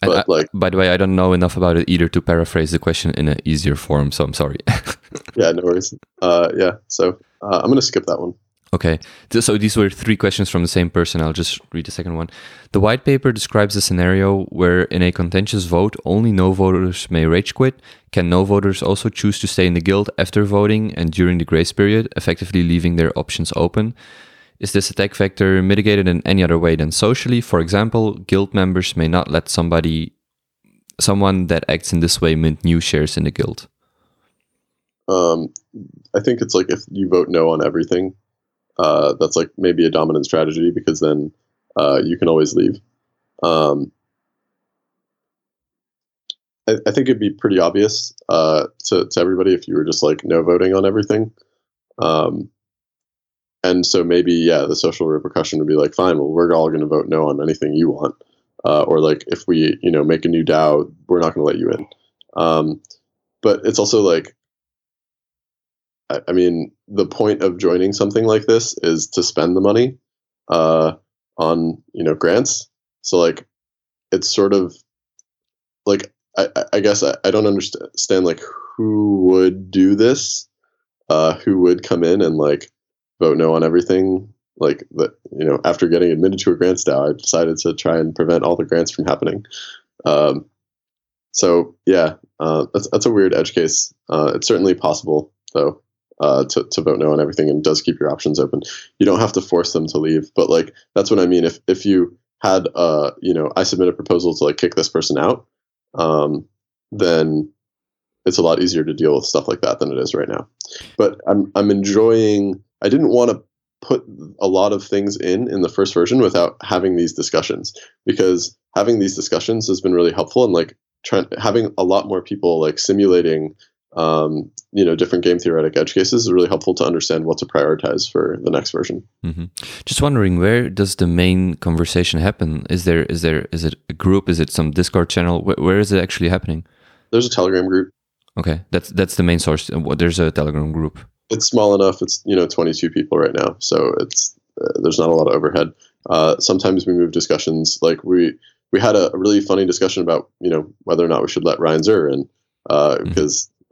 but I- like, by the way, I don't know enough about it either to paraphrase the question in an easier form, so I'm sorry. (laughs) yeah, no worries. Uh, yeah, so uh, I'm gonna skip that one. Okay, so these were three questions from the same person. I'll just read the second one. The white paper describes a scenario where, in a contentious vote, only no voters may rage quit. Can no voters also choose to stay in the guild after voting and during the grace period, effectively leaving their options open? Is this attack vector mitigated in any other way than socially? For example, guild members may not let somebody, someone that acts in this way, mint new shares in the guild. Um, I think it's like if you vote no on everything, uh, that's like maybe a dominant strategy because then uh, you can always leave. Um, I, I think it'd be pretty obvious uh, to to everybody if you were just like no voting on everything. Um, and so maybe yeah, the social repercussion would be like, fine, well, we're all going to vote no on anything you want, uh, or like if we you know make a new DAO, we're not going to let you in. Um, but it's also like I, I mean, the point of joining something like this is to spend the money uh, on you know grants. So like, it's sort of like I, I- guess I, I don't understand like who would do this, uh, who would come in and like vote no on everything. Like that, you know, after getting admitted to a grants DAO, I decided to try and prevent all the grants from happening. Um, so yeah, uh, that's that's a weird edge case. Uh, it's certainly possible though uh, to to vote no on everything and does keep your options open. You don't have to force them to leave, but like that's what I mean. If if you had uh you know I submit a proposal to like kick this person out, um, then it's a lot easier to deal with stuff like that than it is right now. But I'm I'm enjoying. I didn't want to put a lot of things in in the first version without having these discussions because having these discussions has been really helpful and like trying having a lot more people like simulating um, you know different game theoretic edge cases is really helpful to understand what to prioritize for the next version hmm Just wondering, where does the main conversation happen? Is there is there is it a group? Is it some Discord channel? Where, where is it actually happening? there's a telegram group Okay, that's that's the main source. There's a Telegram group. it's small enough it's you know 22 people right now so it's uh, there's not a lot of overhead uh, sometimes we move discussions like we we had a, really funny discussion about you know whether or not we should let ryan Zurrer in uh, Mhm.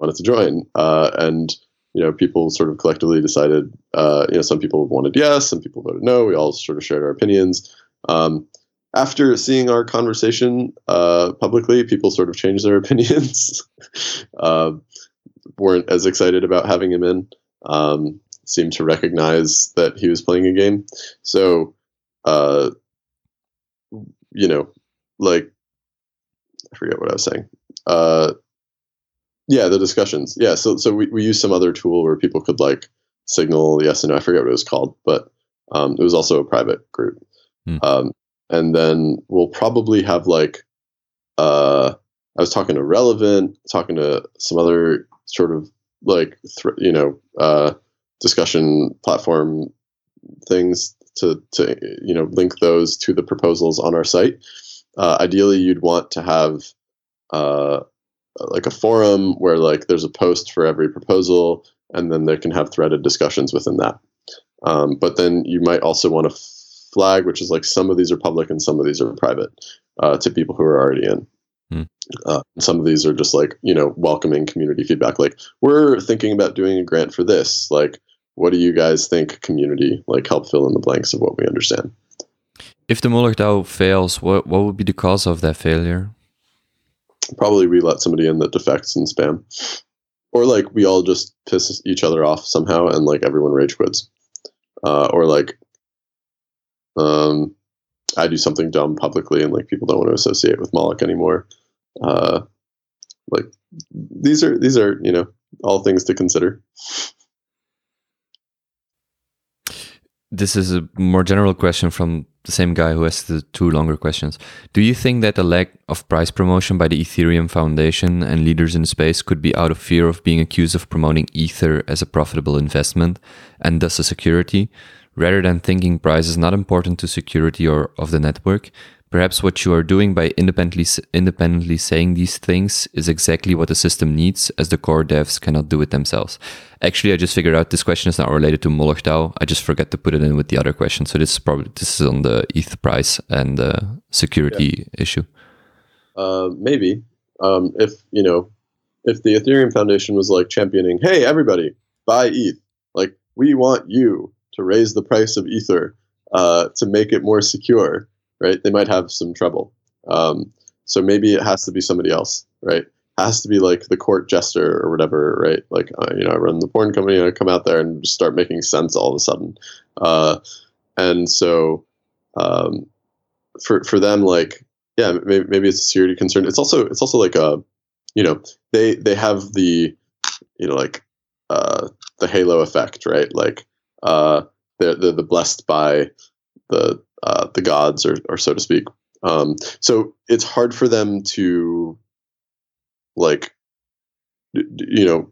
Wanted to join. Uh, and you know people sort of collectively decided uh, you know some people wanted yes some people voted no. We all sort of shared our opinions. Um, after seeing our conversation uh, publicly people sort of changed their (laughs) opinions. Uh, weren't as excited about having him in. Um, seemed to recognize that he was playing a game. So, uh, you know, like I forget what I was saying. Uh, yeah, the discussions. Yeah, so so we we used some other tool where people could like signal yes and no. I forget what it was called, but um, it was also a private group. Hmm. Um, and then we'll probably have like uh, I was talking to Relevant, talking to some other sort of like thr you know uh, discussion platform things to to you know link those to the proposals on our site. Uh, ideally, you'd want to have uh, like a forum where like there's a post for every proposal, and then they can have threaded discussions within that. Um, but then you might also want to flag, which is like some of these are public and some of these are private uh, to people who are already in. Hmm. Uh, some of these are just like you know welcoming community feedback. Like we're thinking about doing a grant for this. Like, what do you guys think? Community like help fill in the blanks of what we understand. If the Moloch DAO fails, what what would be the cause of that failure? Probably we let somebody in that defects and spam, or like we all just piss each other off somehow and like everyone rage quits, uh, or like um, I do something dumb publicly and like people don't want to associate with Moloch anymore. Uh, like these are these are you know all things to consider. This is a more general question from the same guy who asked the two longer questions. Do you think that the lack of price promotion by the Ethereum Foundation and leaders in the space could be out of fear of being accused of promoting Ether as a profitable investment and thus a security, rather than thinking price is not important to security or of the network? Perhaps what you are doing by independently independently saying these things is exactly what the system needs, as the core devs cannot do it themselves. Actually, I just figured out this question is not related to Moloch DAO. I just forgot to put it in with the other question. So this is probably this is on the ETH price and the security yeah. issue. Uh, maybe um, if you know if the Ethereum Foundation was like championing, hey everybody, buy ETH. Like we want you to raise the price of Ether uh, to make it more secure, right? They might have some trouble. Um, so maybe it has to be somebody else, right? Has to be like the court jester or whatever, right? Like uh, you know, I run the porn company, and I come out there and just start making sense all of a sudden. Uh, and so um, for for them, like yeah, maybe, maybe it's a security concern. It's also it's also like a you know they they have the you know like uh, the halo effect, right? Like uh, they're, they're the blessed by the uh, the gods, or or so to speak. Um, so it's hard for them to like you know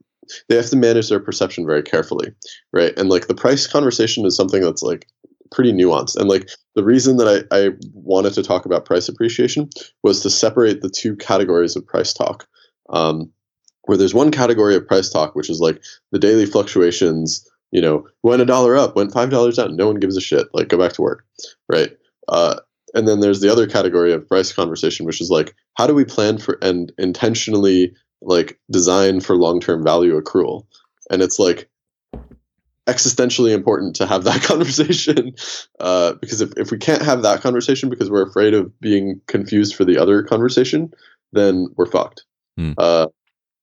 they have to manage their perception very carefully, right? And like the price conversation is something that's like pretty nuanced. And like the reason that I, I wanted to talk about price appreciation was to separate the two categories of price talk. Um, where there's one category of price talk, which is like the daily fluctuations, you know, went a dollar up, went five dollars down, no one gives a shit. Like go back to work, right? Uh, and then there's the other category of price conversation, which is like how do we plan for and intentionally like design for long-term value accrual? And it's like existentially important to have that (laughs) conversation uh, because if, if we can't have that conversation because we're afraid of being confused for the other conversation then we're fucked mm. uh,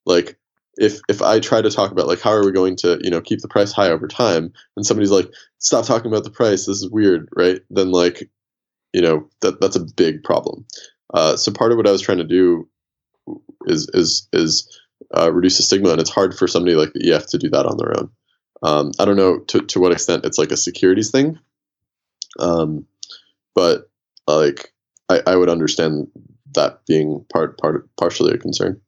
like if if i try to talk about like how are we going to you know keep the price high over time and somebody's like stop talking about the price this is weird right then like you know that that's a big problem uh, so part of what i was trying to do is is is uh, reduce the stigma and it's hard for somebody like the ef to do that on their own um, I don't know to, to what extent it's like a securities thing, um, but like I, I would understand that being part part partially a concern.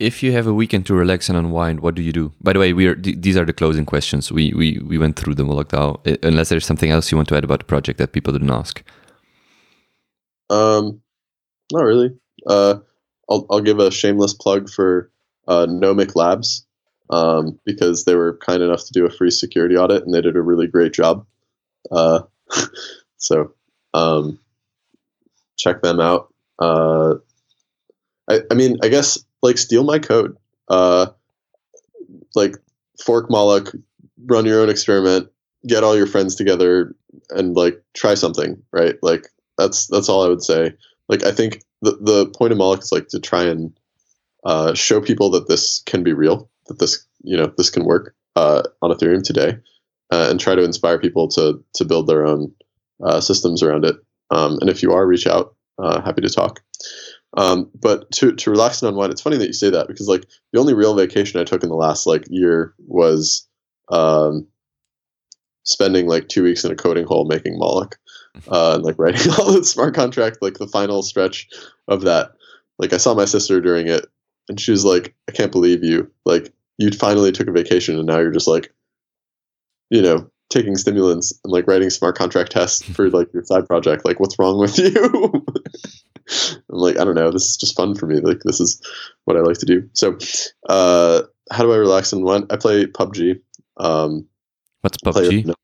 If you have a weekend to relax and unwind, what do you do? By the way, we are th- these are the closing questions. We we we went through them Moloch DAO. Unless there's something else you want to add about the project that people didn't ask. Um, not really. Uh, I'll I'll give a shameless plug for uh, Nomic Labs um, because they were kind enough to do a free security audit and they did a really great job. Uh, (laughs) so um, check them out. Uh, I, I, mean, I guess like steal my code. Uh, like fork Moloch, run your own experiment, get all your friends together, and like try something. Right? Like that's that's all I would say. Like I think the the point of Moloch is like to try and uh, show people that this can be real that this you know this can work uh, on Ethereum today, uh, and try to inspire people to to build their own uh, systems around it. Um, and if you are, reach out. Uh, happy to talk. Um, but to to relax and unwind, it's funny that you say that because like the only real vacation I took in the last like year was um, spending like two weeks in a coding hole making Moloch. Uh, and like (laughs) writing all the smart contract, like the final stretch of that. Like I saw my sister during it and she was like, I can't believe you. Like, you finally took a vacation and now you're just like, you know, taking stimulants and like writing smart contract tests for like your side project. Like, what's wrong with you? (laughs) I'm like, I don't know. This is just fun for me. Like, this is what I like to do. So, uh, how do I relax and when I play PUBG? Um, What's PUBG?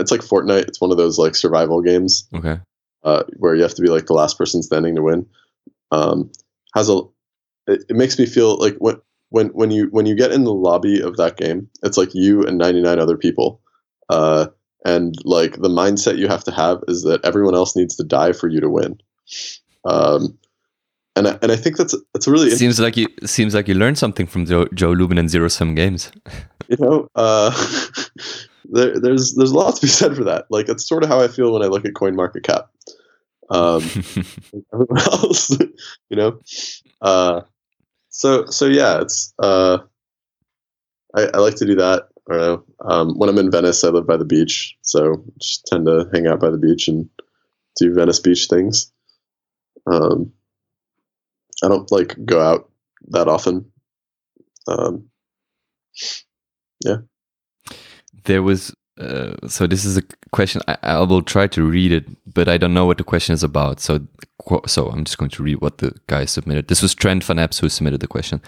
It's like Fortnite. It's one of those like survival games. Okay. Uh, where you have to be like the last person standing to win. Um, has a it, it makes me feel like when when when you when you get in the lobby of that game, it's like you and 99 other people. Uh, and like the mindset you have to have is that everyone else needs to die for you to win. Um, and I, and I think that's that's a really seems like you seems like you learned something from Joe, Joe Lubin and Zero Sum Games. you know, uh, (laughs) there, there's there's a lot to be said for that. Like it's sort of how I feel when I look at Coin Market Cap. Um, (laughs) everyone else, (laughs) you know, uh, so so yeah, it's uh, I, I like to do that. I don't know. Um, when I'm in Venice, I live by the beach, so just tend to hang out by the beach and do Venice beach things. Um, I don't like go out that often. Um, yeah. There was uh, so this is a question. I, I will try to read it, but I don't know what the question is about. So, so I'm just going to read what the guy submitted. This was Trent Van Epps who submitted the question.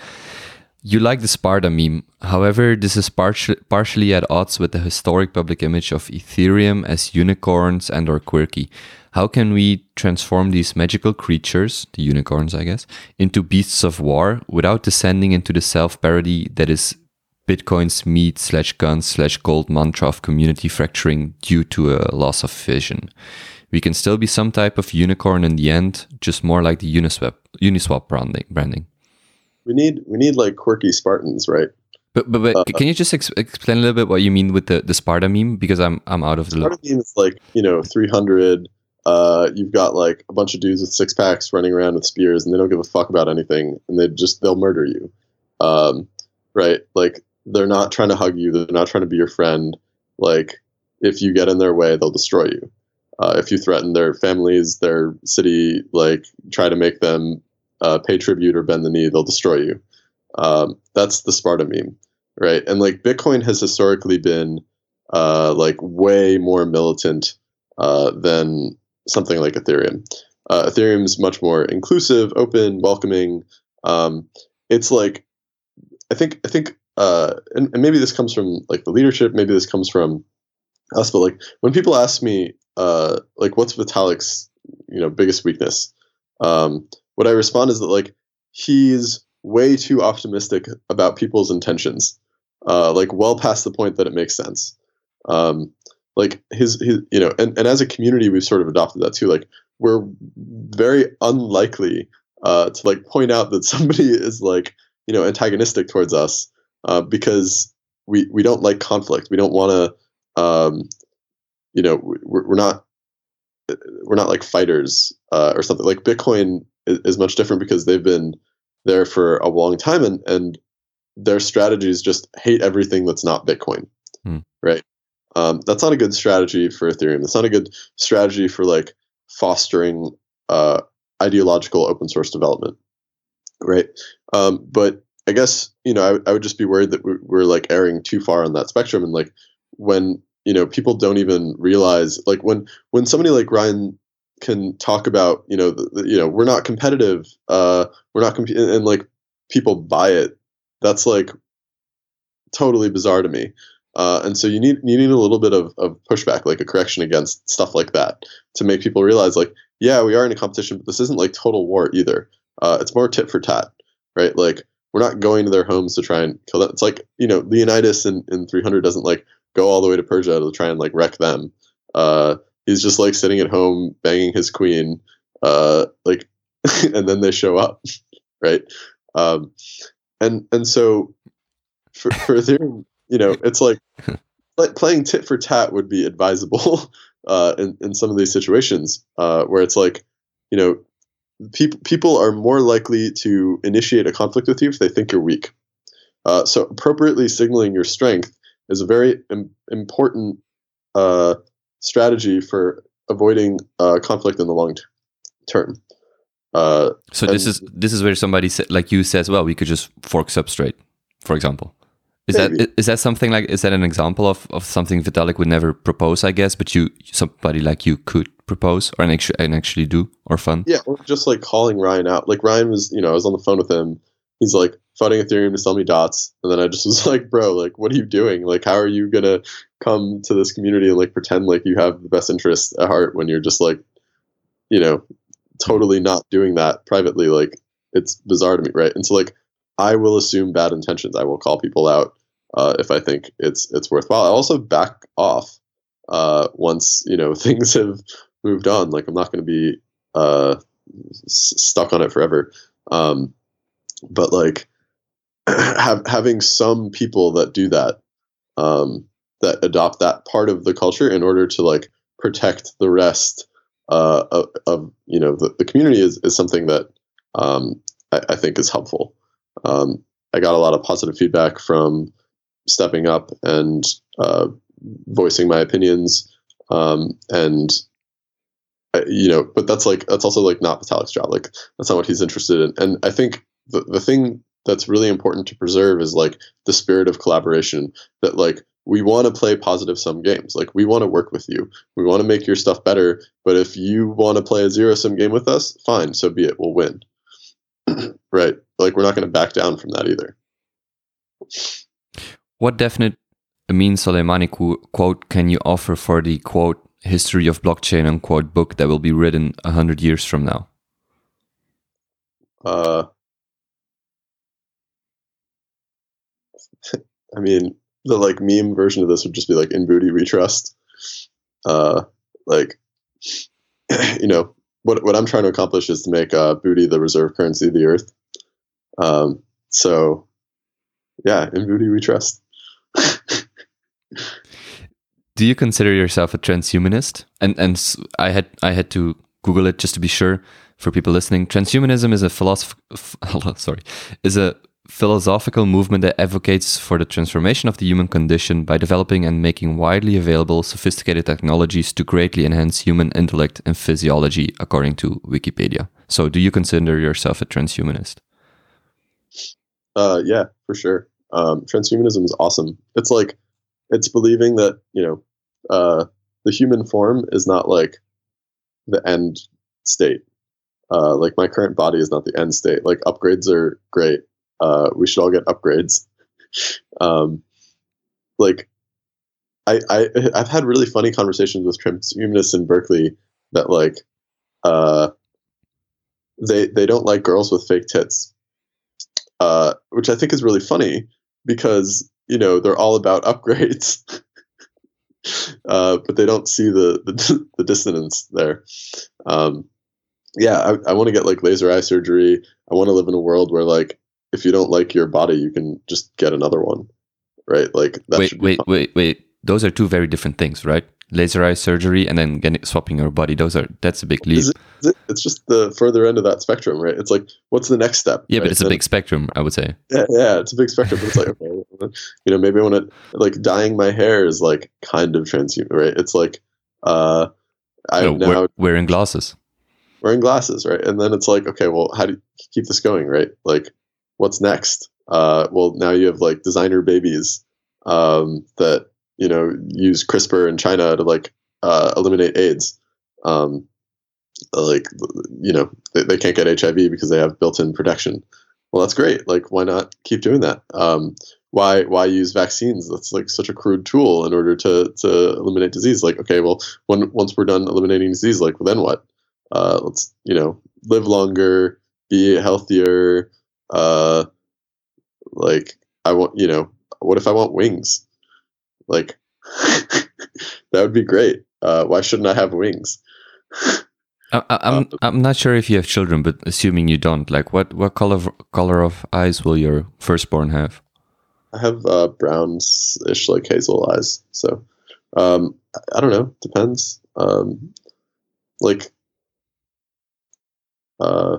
You like the Sparta meme. However, this is partially at odds with the historic public image of Ethereum as unicorns and or quirky. How can we transform these magical creatures, the unicorns, I guess, into beasts of war without descending into the self-parody that is Bitcoin's meat slash guns slash gold mantra of community fracturing due to a loss of vision? We can still be some type of unicorn in the end, just more like the Uniswap, Uniswap branding. branding. We need we need like quirky Spartans, right? But but, but uh, can you just ex- explain a little bit what you mean with the, the Sparta meme? Because I'm I'm out of the Sparta meme is like you know 300. Uh, you've got like a bunch of dudes with six packs running around with spears, and they don't give a fuck about anything, and they just they'll murder you, um, right? Like they're not trying to hug you, they're not trying to be your friend. Like if you get in their way, they'll destroy you. Uh, if you threaten their families, their city, like try to make them uh, pay tribute or bend the knee, they'll destroy you. Um, that's the Sparta meme, right? And like Bitcoin has historically been uh, like way more militant uh, than something like Ethereum. Uh, Ethereum is much more inclusive, open, welcoming. Um, it's like I think I think uh, and, and maybe this comes from like the leadership, maybe this comes from us, but like when people ask me uh, like what's Vitalik's you know biggest weakness, um, what I respond is that like he's way too optimistic about people's intentions, uh, like well past the point that it makes sense. Um, like his, his you know, and, and as a community, we've sort of adopted that too. Like we're very unlikely uh, to like point out that (laughs) somebody is like you know antagonistic towards us uh, because we we don't like conflict. We don't want to, um, you know, we're, we're not we're not like fighters uh, or something. Like Bitcoin is, is, much different because they've been there for a long time and and their strategies just hate everything that's not Bitcoin, hmm. right? Um, that's not a good strategy for Ethereum. That's not a good strategy for like fostering uh, ideological open source development, right? Um, but I guess you know I, I would just be worried that we're, we're like erring too far on that spectrum, and like when you know people don't even realize like when when somebody like Ryan can talk about you know the, the, you know we're not competitive uh we're not comp- and, and, like people buy it that's like totally bizarre to me uh, and so you need you need a little bit of, of pushback like a correction against stuff like that to make people realize like yeah we are in a competition but this isn't like total war either. Uh, it's more tit for tat right? Like we're not going to their homes to try and kill them. It's like you know leonidas in, in 300 doesn't like go all the way to persia to try and like wreck them. Uh, he's just like sitting at home banging his queen, uh, like, (laughs) and then they show up, (laughs) right? Um, and and so for for Ethereum, you know, (laughs) it's like like playing tit for tat would be advisable (laughs) uh, in in some of these situations uh, where it's like, you know, people people are more likely to initiate a conflict with you if they think you're weak. Uh, so appropriately signaling your strength is a very Im- important uh, strategy for avoiding uh, conflict in the long t- term. Uh, so this is this is where somebody sa- like you says, well, we could just fork substrate, for example. Is maybe. that is that something like is that an example of, of something Vitalik would never propose? I guess, but you somebody like you could propose or and actually and actually do or fun. Yeah, or just like calling Ryan out. Like Ryan was, you know, I was on the phone with him. He's like fighting Ethereum to sell me dots, and then I just (laughs) was like, bro, like, what are you doing? Like, how are you gonna come to this community and like pretend like you have the best interests at heart when you're just like, you know, totally not doing that privately. Like it's bizarre to me, right? And so like I will assume bad intentions. I will call people out uh, if I think it's it's worthwhile. I also back off uh, once you know (laughs) things have moved on. Like I'm not going to be uh, s- stuck on it forever. Um, but like (clears throat) have, having some people that do that um, that adopt that part of the culture in order to like protect the rest uh, of, of, you know the, the community is, is something that um, I, I, think is helpful. Um, I got a lot of positive feedback from stepping up and uh, voicing my opinions um, and you know but that's like that's also like not Vitalik's job like that's not what he's interested in and I think the, the thing that's really important to preserve is like the spirit of collaboration that like we want to play positive sum games. Like we want to work with you. We want to make your stuff better. But if you want to play a zero sum game with us, fine, so be it. We'll win. (clears throat) right? Like we're not going to back down from that either. What definite Ameen Soleimani quote can you offer for the quote history of blockchain unquote book that will be written a hundred years from now? Uh, (laughs) I mean, the like meme version of this would just be like in booty we trust. Uh, like, (clears throat) you know, what what I'm trying to accomplish is to make uh, booty the reserve currency of the earth. Um, so, yeah, in booty we trust. Do you consider yourself a transhumanist? And and I had I had to Google it just to be sure for people listening. Transhumanism is a philosoph- (laughs) sorry is a philosophical movement that advocates for the transformation of the human condition by developing and making widely available sophisticated technologies to greatly enhance human intellect and physiology, according to Wikipedia. So, do you consider yourself a transhumanist? Uh, yeah, for sure. Um, transhumanism is awesome. It's like it's believing that you know uh, the human form is not like the end state. Uh, like my current body is not the end state. Like upgrades are great, uh, we should all get upgrades. (laughs) Um, like, I, I I've had really funny conversations with transhumanists in Berkeley that like, uh, they they don't like girls with fake tits, uh, which I think is really funny because you know they're all about upgrades. (laughs) uh, but they don't see the the, (laughs) the dissonance there. Um, yeah, I, I want to get like laser eye surgery. I want to live in a world where like if you don't like your body, you can just get another one, right? Like that wait, wait, fun. wait, wait. Those are two very different things, right? Laser eye surgery and then getting swapping your body. Those are that's a big leap. Is it, is it, it's just the further end of that spectrum, right? It's like, what's the next step? Yeah, right? but it's a big spectrum, I would say. Yeah, yeah, it's a big spectrum. It's like, okay, (laughs) you know, maybe I want to like dyeing my hair is like kind of transhuman, right? It's like, uh, I no, now wearing glasses wearing glasses, right? And then it's like, okay, well, how do you keep this going, right? Like, what's next? Uh, well, now you have like designer babies um, that you know use CRISPR in China to like uh, eliminate AIDS. Um, like you know they, they can't get HIV because they have built-in protection. Well, that's great. Like, why not keep doing that? Um, why why use vaccines? That's like such a crude tool in order to to eliminate disease. Like, okay, well, when once we're done eliminating disease, like, well, then what? Uh, let's you know live longer, be healthier, uh, like I want, you know, what if I want wings? Like (laughs) that would be great. Uh, why shouldn't I have wings? I, I'm uh, I'm not sure if you have children, but assuming you don't, like what what color of, color of eyes will your firstborn have? I have uh, browns-ish, like hazel eyes. So um, I don't know. Depends. Um, like uh,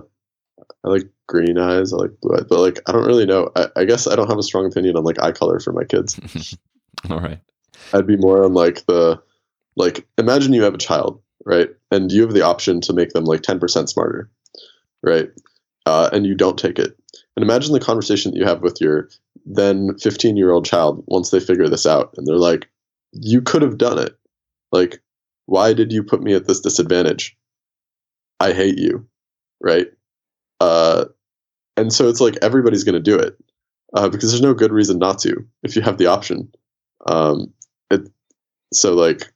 I like green eyes. I like blue eyes, but like I don't really know. I, I guess I don't have a strong opinion on like eye color for my kids. (laughs) (laughs) All right. I'd be more on like the like imagine you have a child, right? And you have the option to make them like 10% smarter, right? Uh, and you don't take it. And imagine the conversation that you have with your then 15 year old child once they figure this out and they're like, you could have done it. Like, why did you put me at this disadvantage? I hate you, right? Uh, and so it's like everybody's going to do it uh, because there's no good reason not to if you have the option. Um, it, so like,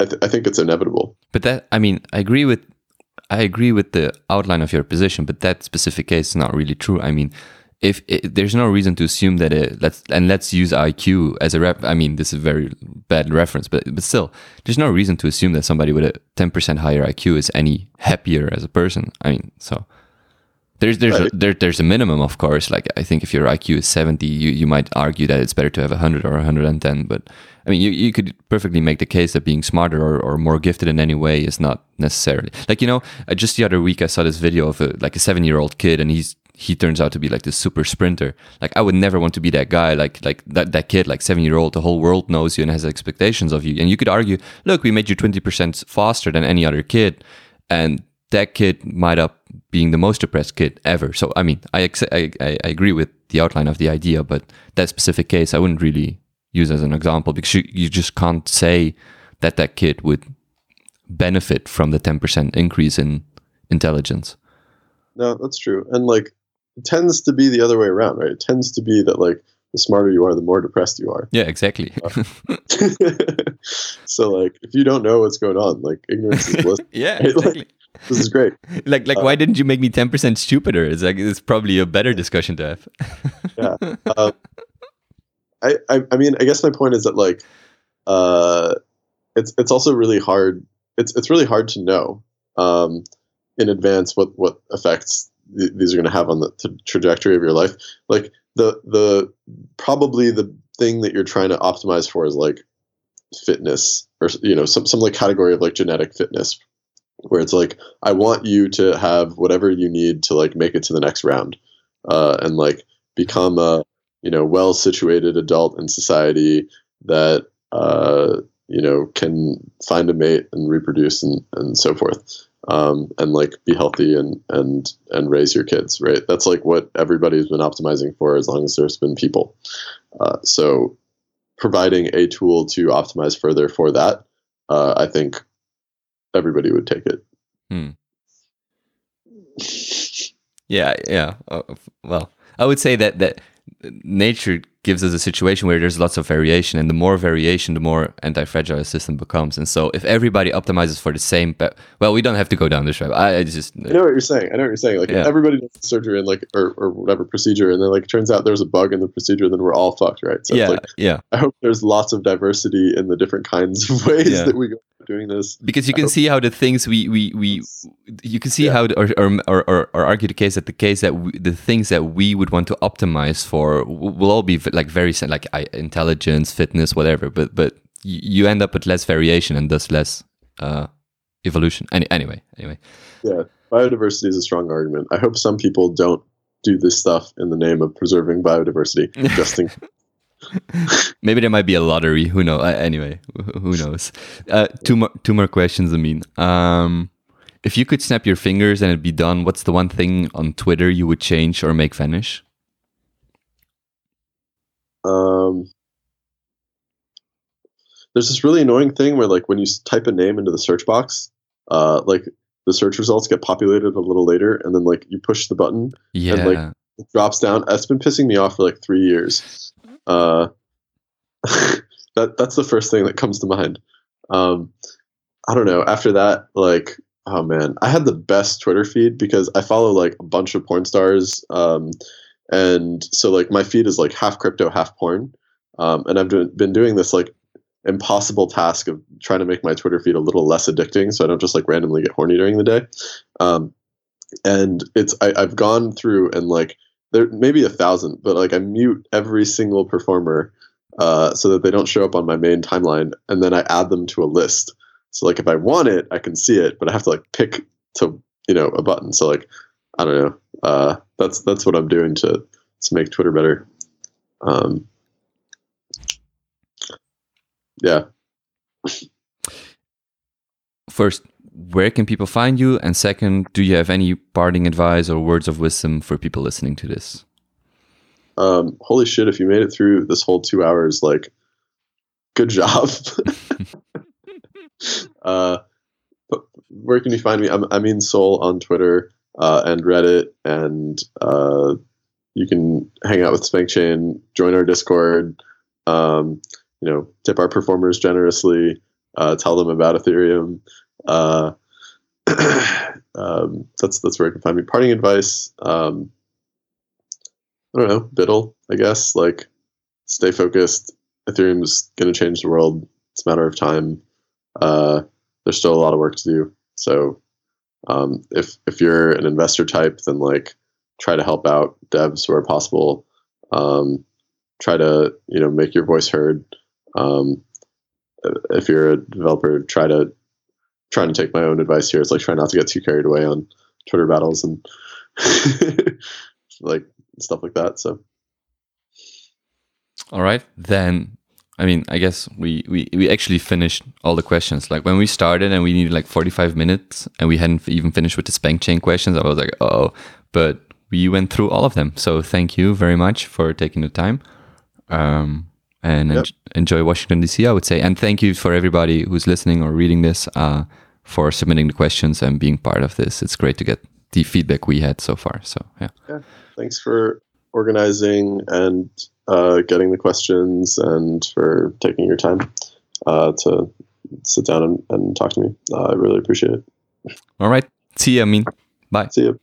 I, th- I think it's inevitable. But that, I mean, I agree with, I agree with the outline of your position, but that specific case is not really true. I mean, if it, there's no reason to assume that it, let's and let's use IQ as a rep. I mean, this is a very bad reference, but but still, there's no reason to assume that somebody with a 10% higher IQ is any happier as a person. I mean, so there's there's right. a, there, there's a minimum, of course. Like I think if your IQ is 70, you, you might argue that it's better to have 100 or 110. But I mean, you, you could perfectly make the case that being smarter or, or more gifted in any way is not necessarily like you know. Just the other week, I saw this video of a, like a seven year old kid, and he's he turns out to be like this super sprinter. Like I would never want to be that guy. Like like that that kid, like seven year old. The whole world knows you and has expectations of you. And you could argue, look, we made you 20 percent faster than any other kid, and that kid might up being the most depressed kid ever. So I mean, I, I, I agree with the outline of the idea, but that specific case, I wouldn't really use as an example because you, you just can't say that that kid would benefit from the 10% increase in intelligence. No, that's true. And like it tends to be the other way around, right? It tends to be that like the smarter you are, the more depressed you are. Yeah, exactly. Uh, (laughs) so like if you don't know what's going on, like ignorance is bliss. (laughs) yeah, right? exactly. Like, this is great. (laughs) like like Uh, why didn't you make me 10% stupider? It's like it's probably a better discussion to have. (laughs) Yeah. (laughs) Um, I, I I mean I guess my point is that like uh it's it's also really hard it's it's really hard to know um in advance what what effects th- these are going to have on the t- trajectory of your life like the the probably the thing that you're trying to optimize for is like fitness or you know some some like category of like genetic fitness where it's like I want you to have whatever you need to like make it to the next round uh and like become a you know well situated adult in society that uh you know can find a mate and reproduce and and so forth um, and like be healthy and and and raise your kids right? That's like what everybody's been optimizing for as long as there's been people. Uh, so providing a tool to optimize further for that uh, i think everybody would take it Hmm. Yeah, yeah. Uh, well, I would say that that nature gives us a situation where there's lots of variation, and the more variation, the more anti-fragile a system becomes. And so, if everybody optimizes for the same, but well, we don't have to go down this route. I, I just I know what you're saying. I know what you're saying. Like Yeah. if everybody does surgery and like or, or whatever procedure, and then like it turns out there's a bug in the procedure, then we're all fucked, right? So yeah, it's like yeah. I hope there's lots of diversity in the different kinds of (laughs) ways Yeah. that we go doing this. Because you can see how the things we we we you can see Yeah. how the, or, or or or argue the case that the case that we, the things that we would want to optimize for will all be like very like intelligence, fitness, whatever. But but you end up with less variation and thus less uh, evolution. Any, anyway, anyway. Yeah, biodiversity is a strong argument. I hope some people don't do this stuff in the name of preserving biodiversity. (laughs) Just in (laughs) Maybe there might be a lottery. Who knows? Uh, anyway, who knows? Uh, two more two more questions. I mean, um, if you could snap your fingers and it'd be done, what's the one thing on Twitter you would change or make vanish? um, there's this really annoying thing where like when you type a name into the search box, uh, like the search results get populated a little later, and then like you push the button, Yeah, like, it drops down. It's been pissing me off for like three years. Uh, (laughs) that that's the first thing that comes to mind. Um, I don't know. After that, like, oh man, I had the best Twitter feed because I follow like a bunch of porn stars, um, and so like my feed is like half crypto, half porn. Um, and I've do- been doing this like impossible task of trying to make my Twitter feed a little less addicting, so I don't just like randomly get horny during the day. Um, and it's I, I've gone through and like there maybe a thousand, but like I mute every single performer uh, so that they don't show up on my main timeline, and then I add them to a list. So like if I want it, I can see it, but I have to like pick to you know a button. So like I don't know. Uh, that's that's what I'm doing to to make Twitter better. Um, yeah. First, where can people find you? And second, do you have any parting advice or words of wisdom for people listening to this? Um, holy shit! If you made it through this whole two hours, like, good job. (laughs) uh, where can you find me? I'm ameensol on Twitter uh, and Reddit, and uh, you can hang out with SpankChain, join our Discord, um, you know, tip our performers generously, uh, tell them about Ethereum. Uh, (clears throat) um, that's that's where I can find me. Parting advice. Um, I don't know, BUIDL, I guess. Like, stay focused. Ethereum's going to change the world. It's a matter of time. Uh, there's still a lot of work to do. So, um, if if you're an investor type, then like try to help out devs where possible. Um, try to you know make your voice heard. Um, if you're a developer, try to trying to take my own advice here. It's like try not to get too carried away on Twitter battles and (laughs) like stuff like that. So All right, then. I mean, I guess we, we, we actually finished all the questions. Like when we started and we needed like 45 minutes and we hadn't even finished with the SpankChain questions, I was like, oh, but we went through all of them. So thank you very much for taking the time. Um, and Yep. en- enjoy Washington DC. I would say, and thank you for everybody who's listening or reading this uh, for submitting the questions and being part of this. It's great to get the feedback we had so far. So yeah, Thanks for organizing and uh, getting the questions and for taking your time uh, to sit down and, and talk to me. Uh, I really appreciate it. all right. See you. I mean, bye. See you.